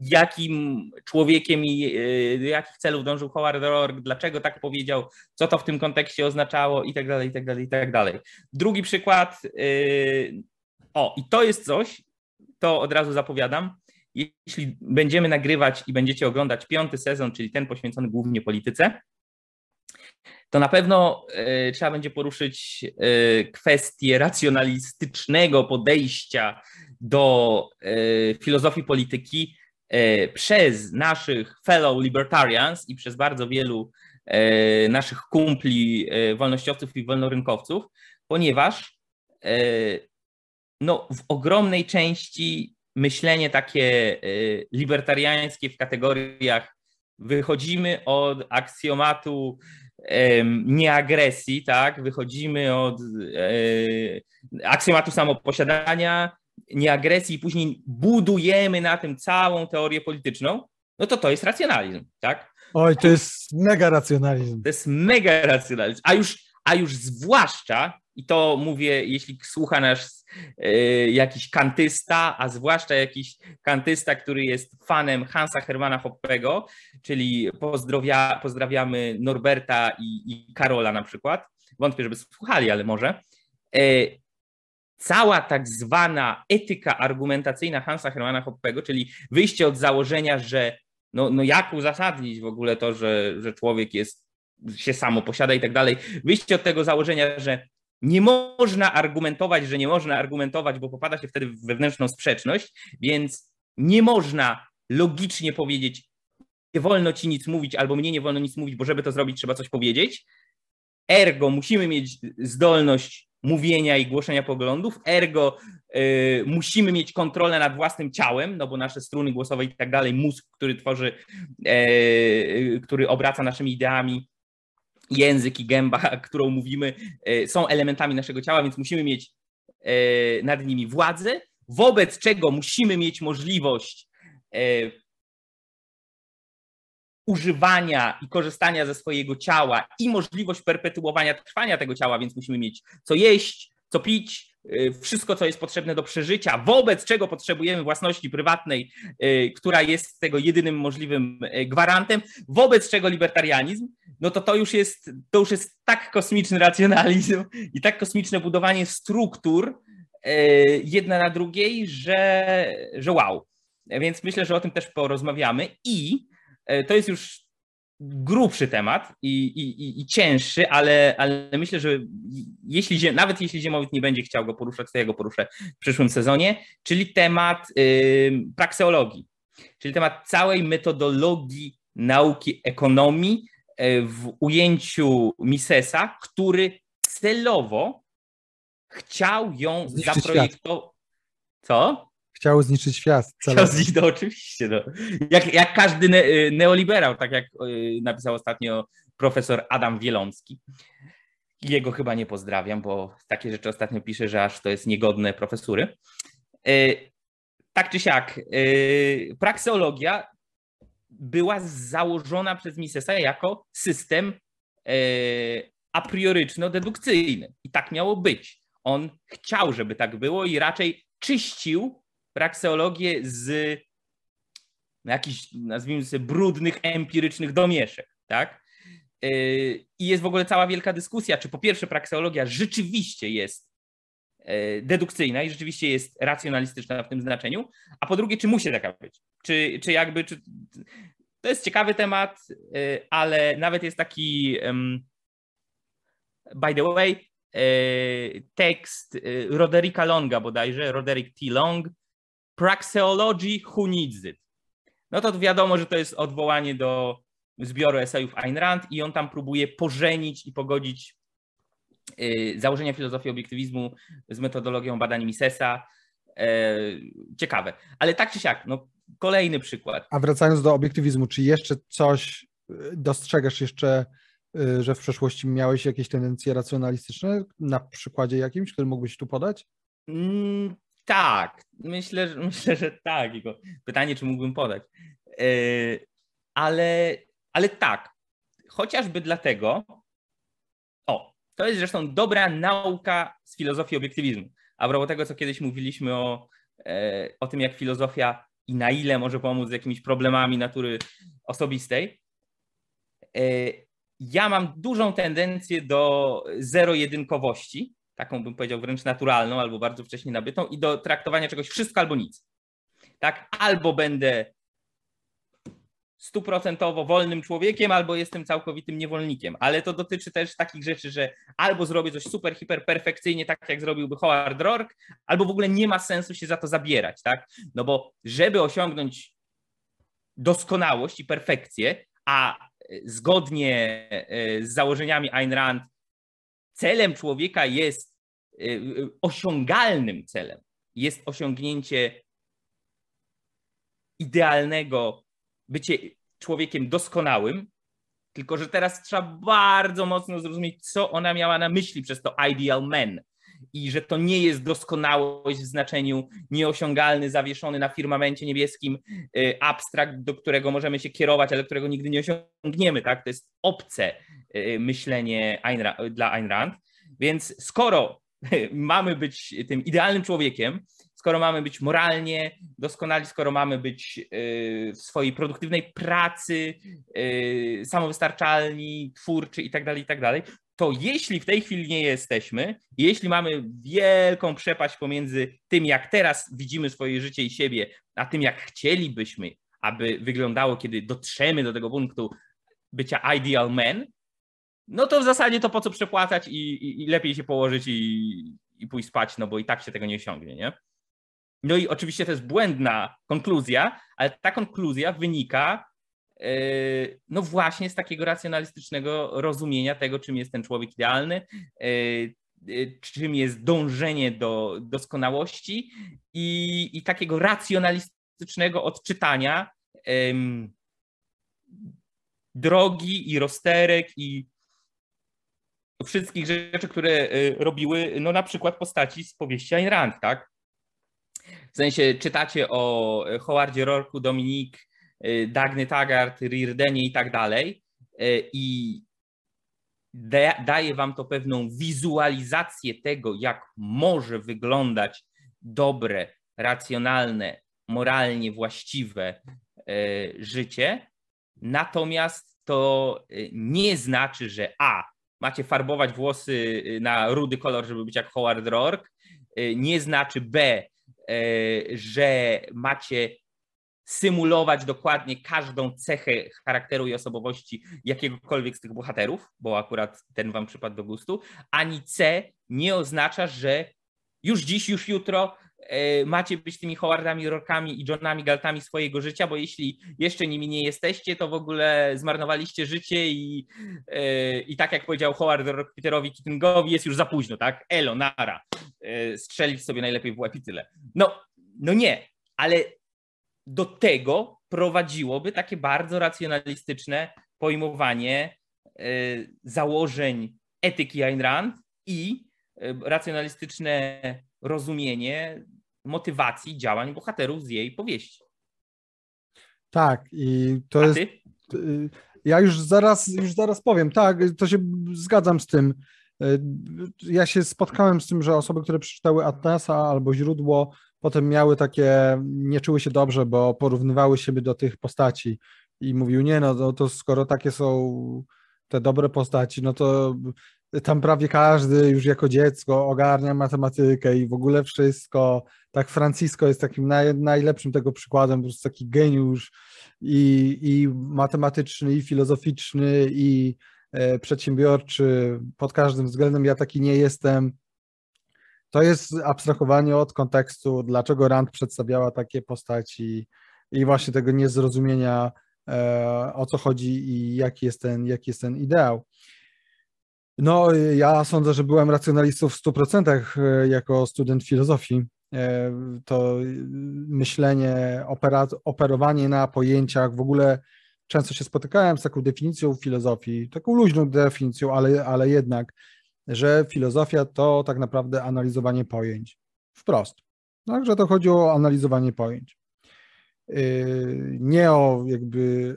jakim człowiekiem i e, do jakich celów dążył Howard Rourke, dlaczego tak powiedział, co to w tym kontekście oznaczało i tak dalej, i tak dalej, i tak dalej. Drugi przykład, e, o i to jest coś, to od razu zapowiadam, jeśli będziemy nagrywać i będziecie oglądać piąty sezon, czyli ten poświęcony głównie polityce, to na pewno y, trzeba będzie poruszyć kwestię racjonalistycznego podejścia do filozofii polityki E, przez naszych fellow libertarians i przez bardzo wielu e, naszych kumpli e, wolnościowców i wolnorynkowców, ponieważ no, w ogromnej części myślenie takie libertariańskie w kategoriach wychodzimy od aksjomatu nieagresji, tak? Wychodzimy od aksjomatu samoposiadania, nieagresji i później budujemy na tym całą teorię polityczną, no to to jest racjonalizm, tak? Oj, to jest mega racjonalizm. To jest mega racjonalizm. A już, a już zwłaszcza, i to mówię, jeśli słucha nas y, jakiś kantysta, a zwłaszcza jakiś kantysta, który jest fanem Hansa Hermana Hoppego, czyli pozdrowia, pozdrawiamy Norberta i, i Karola na przykład. Wątpię, żeby słuchali, ale może. Y, cała tak zwana etyka argumentacyjna Hansa Hermana Hoppego, czyli wyjście od założenia, że no, no jak uzasadnić w ogóle to, że, że człowiek jest, się samo posiada i tak dalej. Wyjście od tego założenia, że nie można argumentować, że nie można argumentować, bo popada się wtedy w wewnętrzną sprzeczność, więc nie można logicznie powiedzieć, nie wolno ci nic mówić, albo mnie nie wolno nic mówić, bo żeby to zrobić, trzeba coś powiedzieć. Ergo, musimy mieć zdolność mówienia i głoszenia poglądów, ergo y, musimy mieć kontrolę nad własnym ciałem, no bo nasze struny głosowe i tak dalej, mózg, który tworzy, y, który obraca naszymi ideami, język i gęba, którą mówimy, są elementami naszego ciała, więc musimy mieć nad nimi władzę, wobec czego musimy mieć możliwość używania i korzystania ze swojego ciała i możliwość perpetuowania trwania tego ciała, więc musimy mieć co jeść, co pić, y, wszystko, co jest potrzebne do przeżycia, wobec czego potrzebujemy własności prywatnej, y, która jest tego jedynym możliwym y, gwarantem, wobec czego libertarianizm, no to to już jest, to już jest tak kosmiczny racjonalizm i tak kosmiczne budowanie struktur jedna na drugiej, że, że wow. Więc myślę, że o tym też porozmawiamy i to jest już grubszy temat i, i, i cięższy, ale, ale myślę, że jeśli, nawet jeśli Ziemowit nie będzie chciał go poruszać, to ja go poruszę w przyszłym sezonie, czyli temat y, prakseologii, czyli temat całej metodologii nauki ekonomii e, w ujęciu Misesa, który celowo chciał ją zaprojektować. Co? Chciał zniszczyć świat. Chciał zniszczyć, no oczywiście. No. Jak, jak każdy ne, y, neoliberał, tak jak y, napisał ostatnio profesor Adam Wielomski. Jego chyba nie pozdrawiam, bo takie rzeczy ostatnio pisze, że aż to jest niegodne profesury. Y, tak czy siak, prakseologia była założona przez Misesa jako system a prioryczno-dedukcyjny. I tak miało być. On chciał, żeby tak było i raczej czyścił prakseologię z jakichś, nazwijmy sobie, brudnych, empirycznych domieszek, tak? Yy, I jest w ogóle cała wielka dyskusja, czy po pierwsze prakseologia rzeczywiście jest yy, dedukcyjna i rzeczywiście jest racjonalistyczna w tym znaczeniu, a po drugie, czy musi taka być? Czy, czy jakby, czy... to jest ciekawy temat, yy, ale nawet jest taki, by the way, tekst Roderika Longa bodajże, Roderick T. Long, Needs It. No to wiadomo, że to jest odwołanie do zbioru esejów Ayn Rand i on tam próbuje pożenić i pogodzić y, założenia filozofii obiektywizmu z metodologią badań Misesa. E, ciekawe. Ale tak czy siak, no kolejny przykład. A wracając do obiektywizmu, czy jeszcze coś y, dostrzegasz jeszcze, y, że w przeszłości miałeś jakieś tendencje racjonalistyczne na przykładzie jakimś, który mógłbyś tu podać? Tak, myślę, myślę, że tak. Pytanie, czy mógłbym podać. E, ale, ale tak, chociażby dlatego, o, to jest zresztą dobra nauka z filozofii obiektywizmu. A propos tego, co kiedyś mówiliśmy o, e, o tym, jak filozofia i na ile może pomóc z jakimiś problemami natury osobistej. E, ja mam dużą tendencję do zero-jedynkowości, taką bym powiedział wręcz naturalną albo bardzo wcześnie nabytą i do traktowania czegoś wszystko albo nic. Tak, albo będę stuprocentowo wolnym człowiekiem, albo jestem całkowitym niewolnikiem. Ale to dotyczy też takich rzeczy, że albo zrobię coś super, hiper perfekcyjnie, tak jak zrobiłby Howard Rourke, albo w ogóle nie ma sensu się za to zabierać, tak? No bo żeby osiągnąć doskonałość i perfekcję, a zgodnie e, z założeniami Ayn Rand celem człowieka jest osiągalnym celem jest osiągnięcie idealnego, bycie człowiekiem doskonałym, tylko że teraz trzeba bardzo mocno zrozumieć, co ona miała na myśli przez to ideal man. I że to nie jest doskonałość w znaczeniu nieosiągalny, zawieszony na firmamencie niebieskim y, abstrakt, do którego możemy się kierować, ale którego nigdy nie osiągniemy. Tak? To jest obce myślenie dla Ayn Rand. Więc skoro mamy być tym idealnym człowiekiem, skoro mamy być moralnie doskonali, skoro mamy być y, w swojej produktywnej pracy y, samowystarczalni, twórczy i tak dalej, i tak to jeśli w tej chwili nie jesteśmy, jeśli mamy wielką przepaść pomiędzy tym, jak teraz widzimy swoje życie i siebie, a tym, jak chcielibyśmy, aby wyglądało, kiedy dotrzemy do tego punktu bycia ideal man, no to w zasadzie to po co przepłacać i, i, i lepiej się położyć i, i pójść spać, no bo i tak się tego nie osiągnie, nie? No i oczywiście to jest błędna konkluzja, ale ta konkluzja wynika yy, no właśnie z takiego racjonalistycznego rozumienia tego, czym jest ten człowiek idealny, yy, yy, czym jest dążenie do doskonałości i, i takiego racjonalistycznego odczytania drogi i rozterek i wszystkich rzeczy, które robiły no na przykład postaci z powieści Ayn Rand, tak? W sensie czytacie o Howardzie Rorku, Dominik, Dagny Taggart, Rirdenie i tak dalej i daje wam to pewną wizualizację tego, jak może wyglądać dobre, racjonalne, moralnie właściwe e, życie. Natomiast to e, nie znaczy, że A, macie farbować włosy e, na rudy kolor, żeby być jak Howard Rourke, nie znaczy B, że macie symulować dokładnie każdą cechę charakteru i osobowości jakiegokolwiek z tych bohaterów, bo akurat ten wam przypadł do gustu, ani C nie oznacza, że już dziś, już jutro macie być tymi Howardami, Rorkami i Johnami Galtami swojego życia, bo jeśli jeszcze nimi nie jesteście, to w ogóle zmarnowaliście życie i, e, i tak jak powiedział Howard Rourke Peterowi Keatingowi, jest już za późno, tak? Elo, nara. E, strzelić sobie najlepiej w łeb. No, no nie, ale do tego prowadziłoby takie bardzo racjonalistyczne pojmowanie e, założeń etyki Ayn Rand i e, racjonalistyczne rozumienie motywacji działań bohaterów z jej powieści. Tak, i to A jest. Ty? Ja już zaraz, już zaraz powiem, tak, to się zgadzam z tym. E, ja się spotkałem z tym, że osoby, które przeczytały Atnasa albo źródło, potem miały takie, nie czuły się dobrze, bo porównywały siebie do tych postaci i mówił, nie no, to, to skoro takie są te dobre postaci, no to tam prawie każdy już jako dziecko ogarnia matematykę i w ogóle wszystko. Tak, Francisco jest takim naj, najlepszym tego przykładem, po prostu taki geniusz i, i matematyczny, i filozoficzny, i e, przedsiębiorczy pod każdym względem. Ja taki nie jestem. To jest abstrahowanie od kontekstu, dlaczego Rand przedstawiała takie postaci i właśnie tego niezrozumienia, e, o co chodzi i jaki jest ten, jaki jest ten ideał. No, ja sądzę, że byłem racjonalistą w 100% e, jako student filozofii. E, to myślenie, opera, operowanie na pojęciach, w ogóle często się spotykałem z taką definicją filozofii, taką luźną definicją, ale, ale jednak że filozofia to tak naprawdę analizowanie pojęć. Wprost. Także to chodzi o analizowanie pojęć. Nie o jakby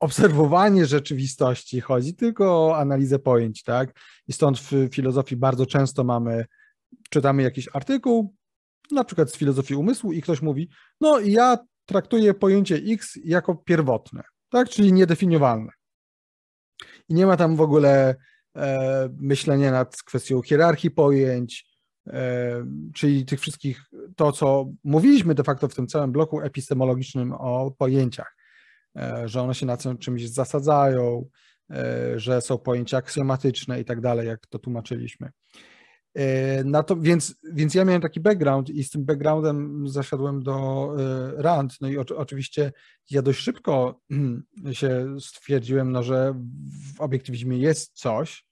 obserwowanie rzeczywistości chodzi, tylko o analizę pojęć, tak? I stąd w filozofii bardzo często mamy, czytamy jakiś artykuł, na przykład z filozofii umysłu i ktoś mówi, no ja traktuję pojęcie X jako pierwotne, tak? Czyli niedefiniowalne. I nie ma tam w ogóle E, myślenie nad kwestią hierarchii pojęć, e, czyli tych wszystkich, to co mówiliśmy de facto w tym całym bloku epistemologicznym o pojęciach, że one się na czymś zasadzają, że są pojęcia aksjomatyczne i tak dalej, jak to tłumaczyliśmy. Na to, więc, więc ja miałem taki background i z tym backgroundem zaszedłem do RAND. No i o, oczywiście ja dość szybko się stwierdziłem, no, że w obiektywizmie jest coś,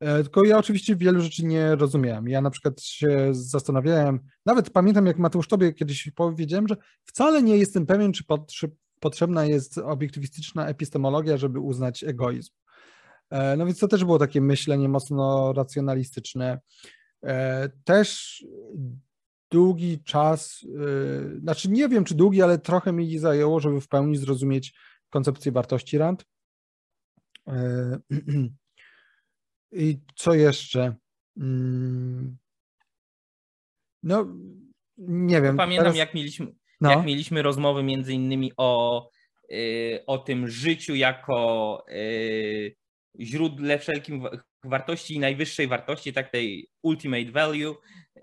e, tylko ja oczywiście wielu rzeczy nie rozumiałem. Ja na przykład się zastanawiałem, nawet pamiętam jak Mateusz Tobie kiedyś powiedziałem, że wcale nie jestem pewien, czy potrzebna jest obiektywistyczna epistemologia, żeby uznać egoizm. E, no więc to też było takie myślenie mocno racjonalistyczne. E, też długi czas, e, znaczy nie wiem czy długi, ale trochę mi zajęło, żeby w pełni zrozumieć koncepcję wartości rand. I co jeszcze? Mm, no, nie wiem. Pamiętam, teraz... jak, mieliśmy, no. jak mieliśmy rozmowy między innymi o, o tym życiu jako źródle wszelkich wartości i najwyższej wartości, tak tej ultimate value,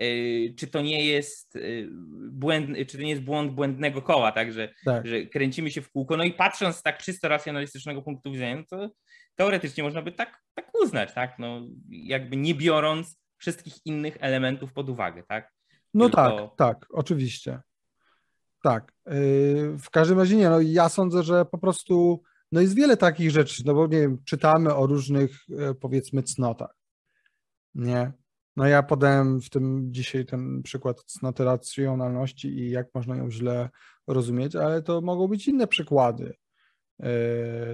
y, czy to nie jest y, błęd, czy to nie jest błąd błędnego koła, tak, że, tak. że kręcimy się w kółko. No i patrząc z tak czysto racjonalistycznego punktu widzenia, no to teoretycznie można by tak, tak uznać, tak, no jakby nie biorąc wszystkich innych elementów pod uwagę, tak. No Tylko... tak, tak, oczywiście. Tak. Y, w każdym razie nie, no ja sądzę, że po prostu no jest wiele takich rzeczy, no bo nie wiem, czytamy o różnych e, powiedzmy cnotach, nie? No ja podałem w tym dzisiaj ten przykład cnoty racjonalności i jak można ją źle rozumieć, ale to mogą być inne przykłady, yy,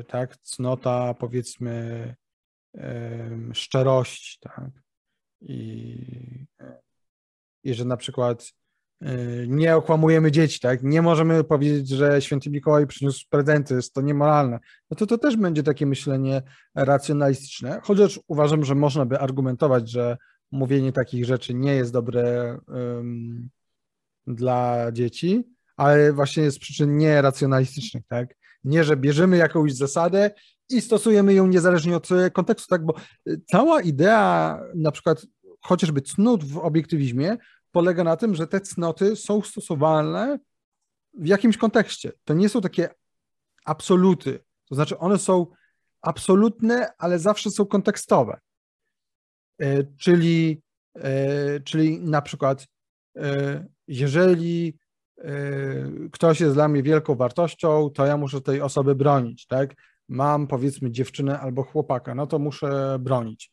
tak? Cnota powiedzmy szczerość, tak? I, I że na przykład nie okłamujemy dzieci, tak? Nie możemy powiedzieć, że święty Mikołaj przyniósł prezenty, jest to niemoralne. No to to też będzie takie myślenie racjonalistyczne, chociaż uważam, że można by argumentować, że mówienie takich rzeczy nie jest dobre um, dla dzieci, ale właśnie z przyczyn nieracjonalistycznych, tak? Nie, że bierzemy jakąś zasadę i stosujemy ją niezależnie od kontekstu, tak? Bo y, cała idea na przykład chociażby cnót w obiektywizmie polega na tym, że te cnoty są stosowalne w jakimś kontekście. To nie są takie absoluty. To znaczy one są absolutne, ale zawsze są kontekstowe. E, czyli, e, czyli na przykład, e, jeżeli ktoś jest dla mnie wielką wartością, to ja muszę tej osoby bronić, tak? Mam powiedzmy dziewczynę albo chłopaka, no to muszę bronić.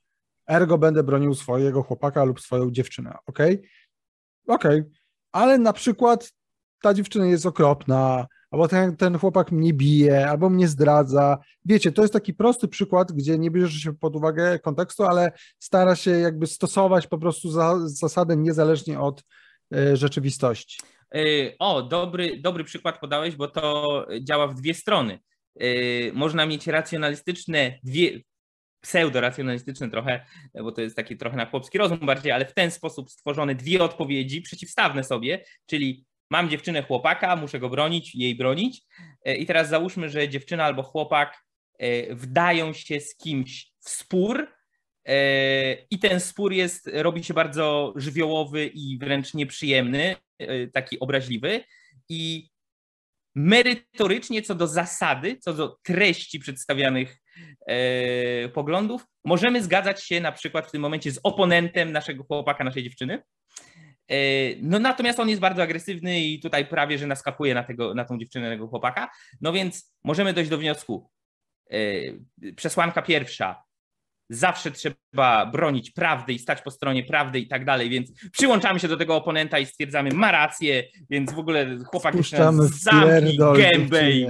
Ergo będę bronił swojego chłopaka lub swoją dziewczynę, ok? Ok, ale na przykład ta dziewczyna jest okropna, albo ten, ten chłopak mnie bije, albo mnie zdradza. Wiecie, to jest taki prosty przykład, gdzie nie bierze się pod uwagę kontekstu, ale stara się jakby stosować po prostu za, zasadę niezależnie od y, rzeczywistości. E, o, dobry, dobry przykład podałeś, bo to działa w dwie strony. Y, można mieć racjonalistyczne, dwie, pseudo-racjonalistyczne trochę, bo to jest taki trochę na chłopski rozum bardziej, ale w ten sposób stworzone dwie odpowiedzi przeciwstawne sobie, czyli mam dziewczynę, chłopaka, muszę go bronić, jej bronić. E, I teraz załóżmy, że dziewczyna albo chłopak e, wdają się z kimś w spór, e, i ten spór jest, robi się bardzo żywiołowy i wręcz nieprzyjemny, taki obraźliwy. I merytorycznie co do zasady, co do treści przedstawianych poglądów, możemy zgadzać się na przykład w tym momencie z oponentem naszego chłopaka, naszej dziewczyny, E, no natomiast on jest bardzo agresywny i tutaj prawie, że naskakuje na, tego, na tą dziewczynę, tego chłopaka. No więc możemy dojść do wniosku. E, przesłanka pierwsza. Zawsze trzeba bronić prawdy i stać po stronie prawdy i tak dalej, więc przyłączamy się do tego oponenta i stwierdzamy, ma rację, więc w ogóle chłopak jeszcze zamknij gębę i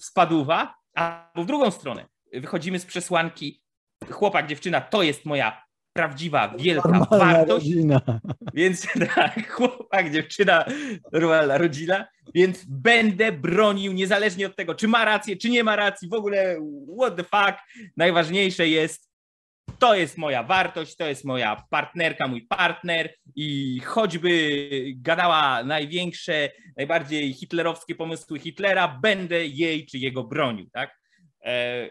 spadła. A w drugą stronę wychodzimy z przesłanki chłopak, dziewczyna, to jest moja prawdziwa, wielka normalna wartość. Rodzina. Więc tak, chłopak, dziewczyna, normalna rodzina, więc będę bronił niezależnie od tego, czy ma rację, czy nie ma racji, w ogóle what the fuck. Najważniejsze jest, to jest moja wartość, to jest moja partnerka, mój partner i choćby gadała największe, najbardziej hitlerowskie pomysły Hitlera, będę jej czy jego bronił, tak? E,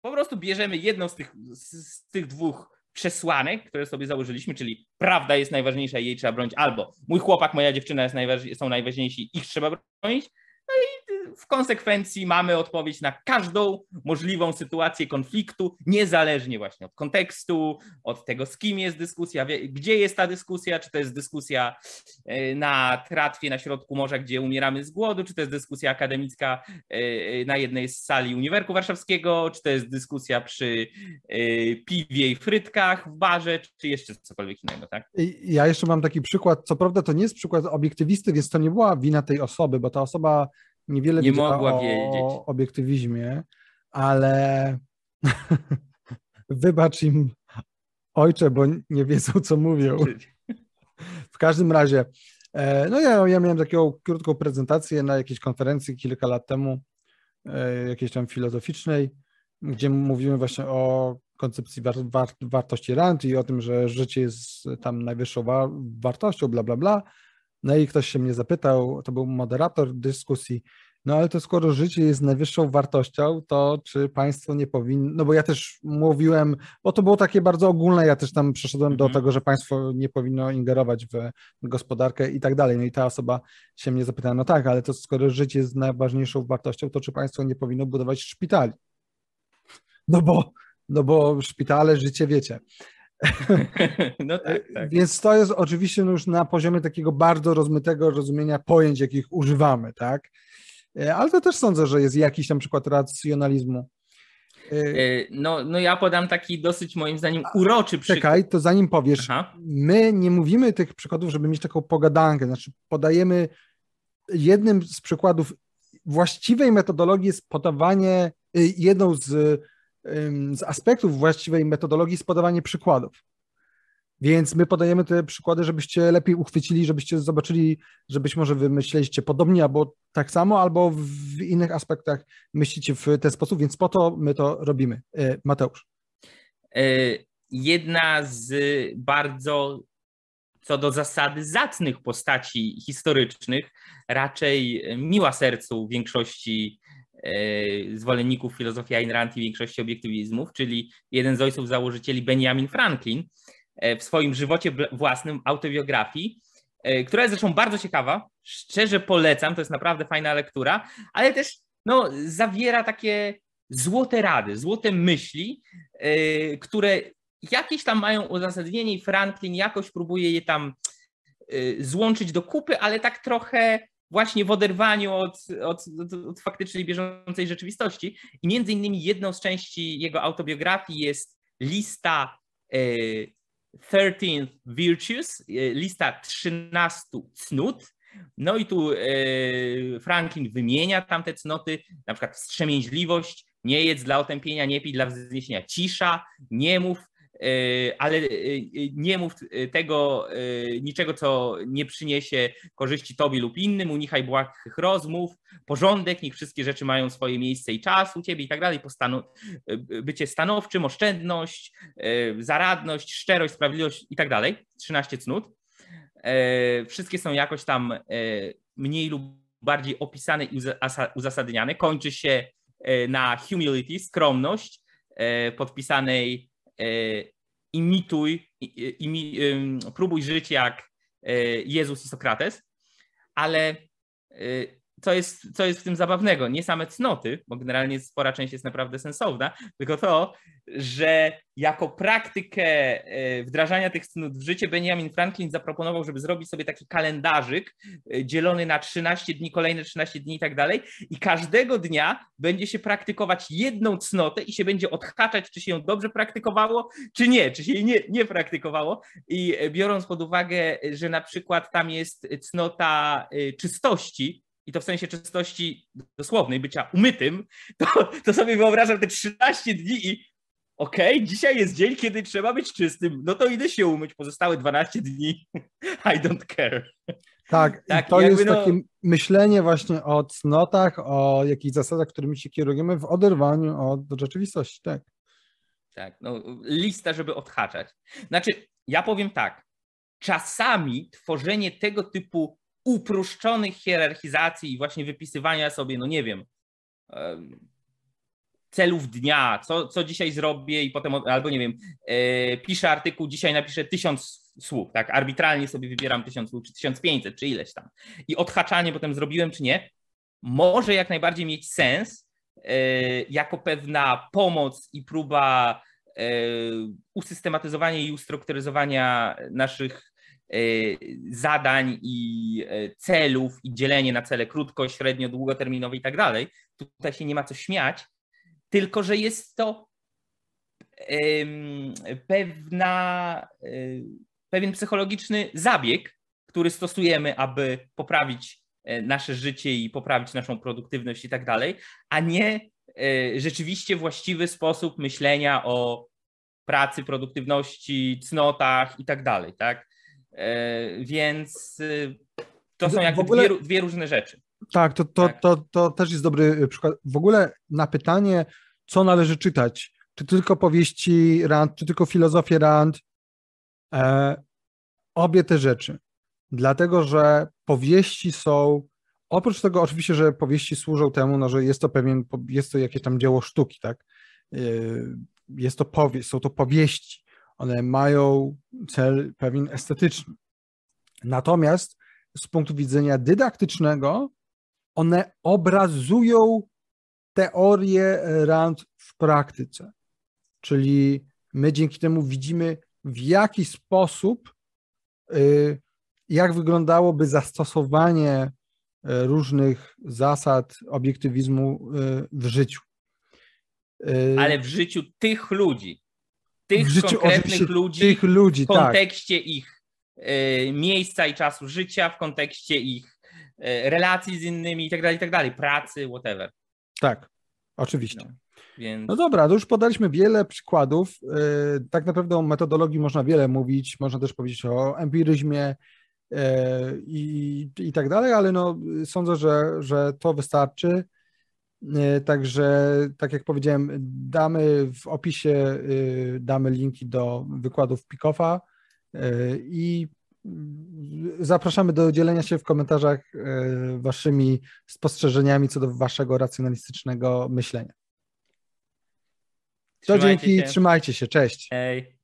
po prostu bierzemy jedną z tych, z tych dwóch przesłanek, które sobie założyliśmy, czyli prawda jest najważniejsza i jej trzeba bronić, albo mój chłopak, moja dziewczyna jest najważ- są najważniejsi, ich trzeba bronić, no i w konsekwencji mamy odpowiedź na każdą możliwą sytuację konfliktu, niezależnie właśnie od kontekstu, od tego, z kim jest dyskusja, gdzie jest ta dyskusja, czy to jest dyskusja e, na tratwie na środku morza, gdzie umieramy z głodu, czy to jest dyskusja akademicka e, na jednej z sali Uniwerku Warszawskiego, czy to jest dyskusja przy piwie i frytkach w barze, czy jeszcze cokolwiek innego, tak? Ja jeszcze mam taki przykład, co prawda to nie jest przykład obiektywisty, więc to nie była wina tej osoby, bo ta osoba niewiele nie mogła o wiedzieć. obiektywizmie, ale wybacz im ojcze, bo nie wiedzą, co mówią. W każdym razie, e, no ja, ja miałem taką krótką prezentację na jakiejś konferencji kilka lat temu, e, jakiejś tam filozoficznej, gdzie mówimy właśnie o koncepcji war, war, wartości rand i o tym, że życie jest tam najwyższą war, wartością, bla, bla, bla. No i ktoś się mnie zapytał, to był moderator dyskusji, no ale to skoro życie jest najwyższą wartością, to czy państwo nie powinno, no bo ja też mówiłem, bo to było takie bardzo ogólne, ja też tam przeszedłem do mhm. tego, że państwo nie powinno ingerować w gospodarkę i tak dalej. No i ta osoba się mnie zapytała, no tak, ale to skoro życie jest najważniejszą wartością, to czy państwo nie powinno budować szpitali? No bo, no bo szpitale, życie wiecie. No tak, tak. Więc to jest oczywiście no już na poziomie takiego bardzo rozmytego rozumienia pojęć, jakich używamy, tak? E, ale to też sądzę, że jest jakiś tam przykład racjonalizmu. E, e, no, no ja podam taki dosyć moim zdaniem uroczy przykład. Czekaj, to zanim powiesz, Aha. my nie mówimy tych przykładów, żeby mieć taką pogadankę, znaczy podajemy jednym z przykładów właściwej metodologii jest podawanie, jedną z z aspektów właściwej metodologii jest podawanie przykładów. Więc my podajemy te przykłady, żebyście lepiej uchwycili, żebyście zobaczyli, że być może wy myśleliście podobnie albo tak samo, albo w innych aspektach myślicie w ten sposób, więc po to my to robimy. E, Mateusz. E, jedna z bardzo co do zasady zacnych postaci historycznych, raczej miła sercu większości zwolenników filozofii Ayn Rand i większości obiektywizmów, czyli jeden z ojców założycieli Benjamin Franklin e, w swoim żywocie własnym autobiografii, e, która jest zresztą bardzo ciekawa, szczerze polecam, to jest naprawdę fajna lektura, ale też no, zawiera takie złote rady, złote myśli, które jakieś tam mają uzasadnienie i Franklin jakoś próbuje je tam złączyć do kupy, ale tak trochę właśnie w oderwaniu od, od, od, od faktycznej bieżącej rzeczywistości. I między innymi jedną z części jego autobiografii jest lista y, 13 Virtues, y, lista 13 cnót. No i tu Franklin wymienia tam te cnoty, na przykład wstrzemięźliwość, nie jedz dla otępienia, nie pij dla wzniesienia, cisza, nie mów, E, ale e, nie mów tego e, niczego, co nie przyniesie korzyści tobie lub innym, unikaj błahych rozmów, porządek, niech wszystkie rzeczy mają swoje miejsce i czas u ciebie i tak dalej, bycie stanowczym, oszczędność, zaradność, szczerość, sprawiedliwość i tak dalej, 13 cnót. Wszystkie są jakoś tam mniej lub bardziej opisane i uzasadniane. Kończy się na humility, skromność, podpisanej E, imituj, imi, próbuj żyć jak e, Jezus i Sokrates, ale e, co jest, co jest w tym zabawnego? Nie same cnoty, bo generalnie spora część jest naprawdę sensowna, tylko to, że jako praktykę e, wdrażania tych cnót w życie Benjamin Franklin zaproponował, żeby zrobić sobie taki kalendarzyk e, dzielony na 13 dni, kolejne 13 dni i tak dalej i każdego dnia będzie się praktykować jedną cnotę i się będzie odhaczać, czy się ją dobrze praktykowało, czy nie, czy się jej nie, nie praktykowało i e, biorąc pod uwagę, że na przykład tam jest cnota czystości, i to w sensie czystości dosłownej, bycia umytym, to, to sobie wyobrażam te 13 dni i okej, okay, dzisiaj jest dzień, kiedy trzeba być czystym, no to idę się umyć, pozostałe 12 dni I don't care. Tak, tak to jest no... takie myślenie właśnie o cnotach, o jakichś zasadach, którymi się kierujemy w oderwaniu od rzeczywistości, tak. Tak, no lista, żeby odhaczać. Znaczy, ja powiem tak, czasami tworzenie tego typu uproszczonych hierarchizacji i właśnie wypisywania sobie, no nie wiem, celów dnia, co, co dzisiaj zrobię i potem, albo nie wiem, e, piszę artykuł, dzisiaj napiszę tysiąc słów, tak, arbitralnie sobie wybieram tysiąc słów, czy 1500, czy ileś tam. I odhaczanie potem zrobiłem, czy nie, może jak najbardziej mieć sens e, jako pewna pomoc i próba e, usystematyzowania i ustrukturyzowania naszych zadań i e, celów i dzielenie na cele krótko, średnio, długoterminowe i tak dalej. Tutaj się nie ma co śmiać, tylko że jest to pewna, e, pewien psychologiczny zabieg, który stosujemy, aby poprawić nasze życie i poprawić naszą produktywność i tak dalej, a nie rzeczywiście właściwy sposób myślenia o pracy, produktywności, cnotach i tak dalej, tak? E, więc y, to są jakby ogóle, dwie, dwie, różne rzeczy. Tak, to, to, tak. To, to też jest dobry przykład. W ogóle na pytanie, co należy czytać, czy tylko powieści Rand, czy tylko filozofię Rand, e, obie te rzeczy. Dlatego, że powieści są, oprócz tego oczywiście, że powieści służą temu, no, że jest to pewien, jest to jakieś tam dzieło sztuki, tak? E, jest to powieść, są to powieści, one mają cel pewien estetyczny. Natomiast z punktu widzenia dydaktycznego, one obrazują teorię Rand w praktyce. Czyli my dzięki temu widzimy, w jaki sposób, y, jak wyglądałoby zastosowanie y, różnych zasad obiektywizmu y, w życiu. Ale w życiu tych ludzi, tych konkretnych ludzi, tych ludzi w tak. kontekście tak. ich y, miejsca i czasu życia, w kontekście ich y, relacji z innymi i tak dalej, i tak dalej, pracy, whatever. Tak, Oczywiście. No, więc... No dobra, to już podaliśmy wiele przykładów. Yy, Tak naprawdę o metodologii można wiele mówić, można też powiedzieć o empiryzmie yy, i, i tak dalej, ale no, sądzę, że, że to wystarczy. Yy, Także, tak jak powiedziałem, damy w opisie yy, damy linki do wykładów Pikoffa yy, i zapraszamy do dzielenia się w komentarzach yy, waszymi spostrzeżeniami co do waszego racjonalistycznego myślenia. To Trzymajcie dzięki, się. trzymajcie się, cześć. Hej.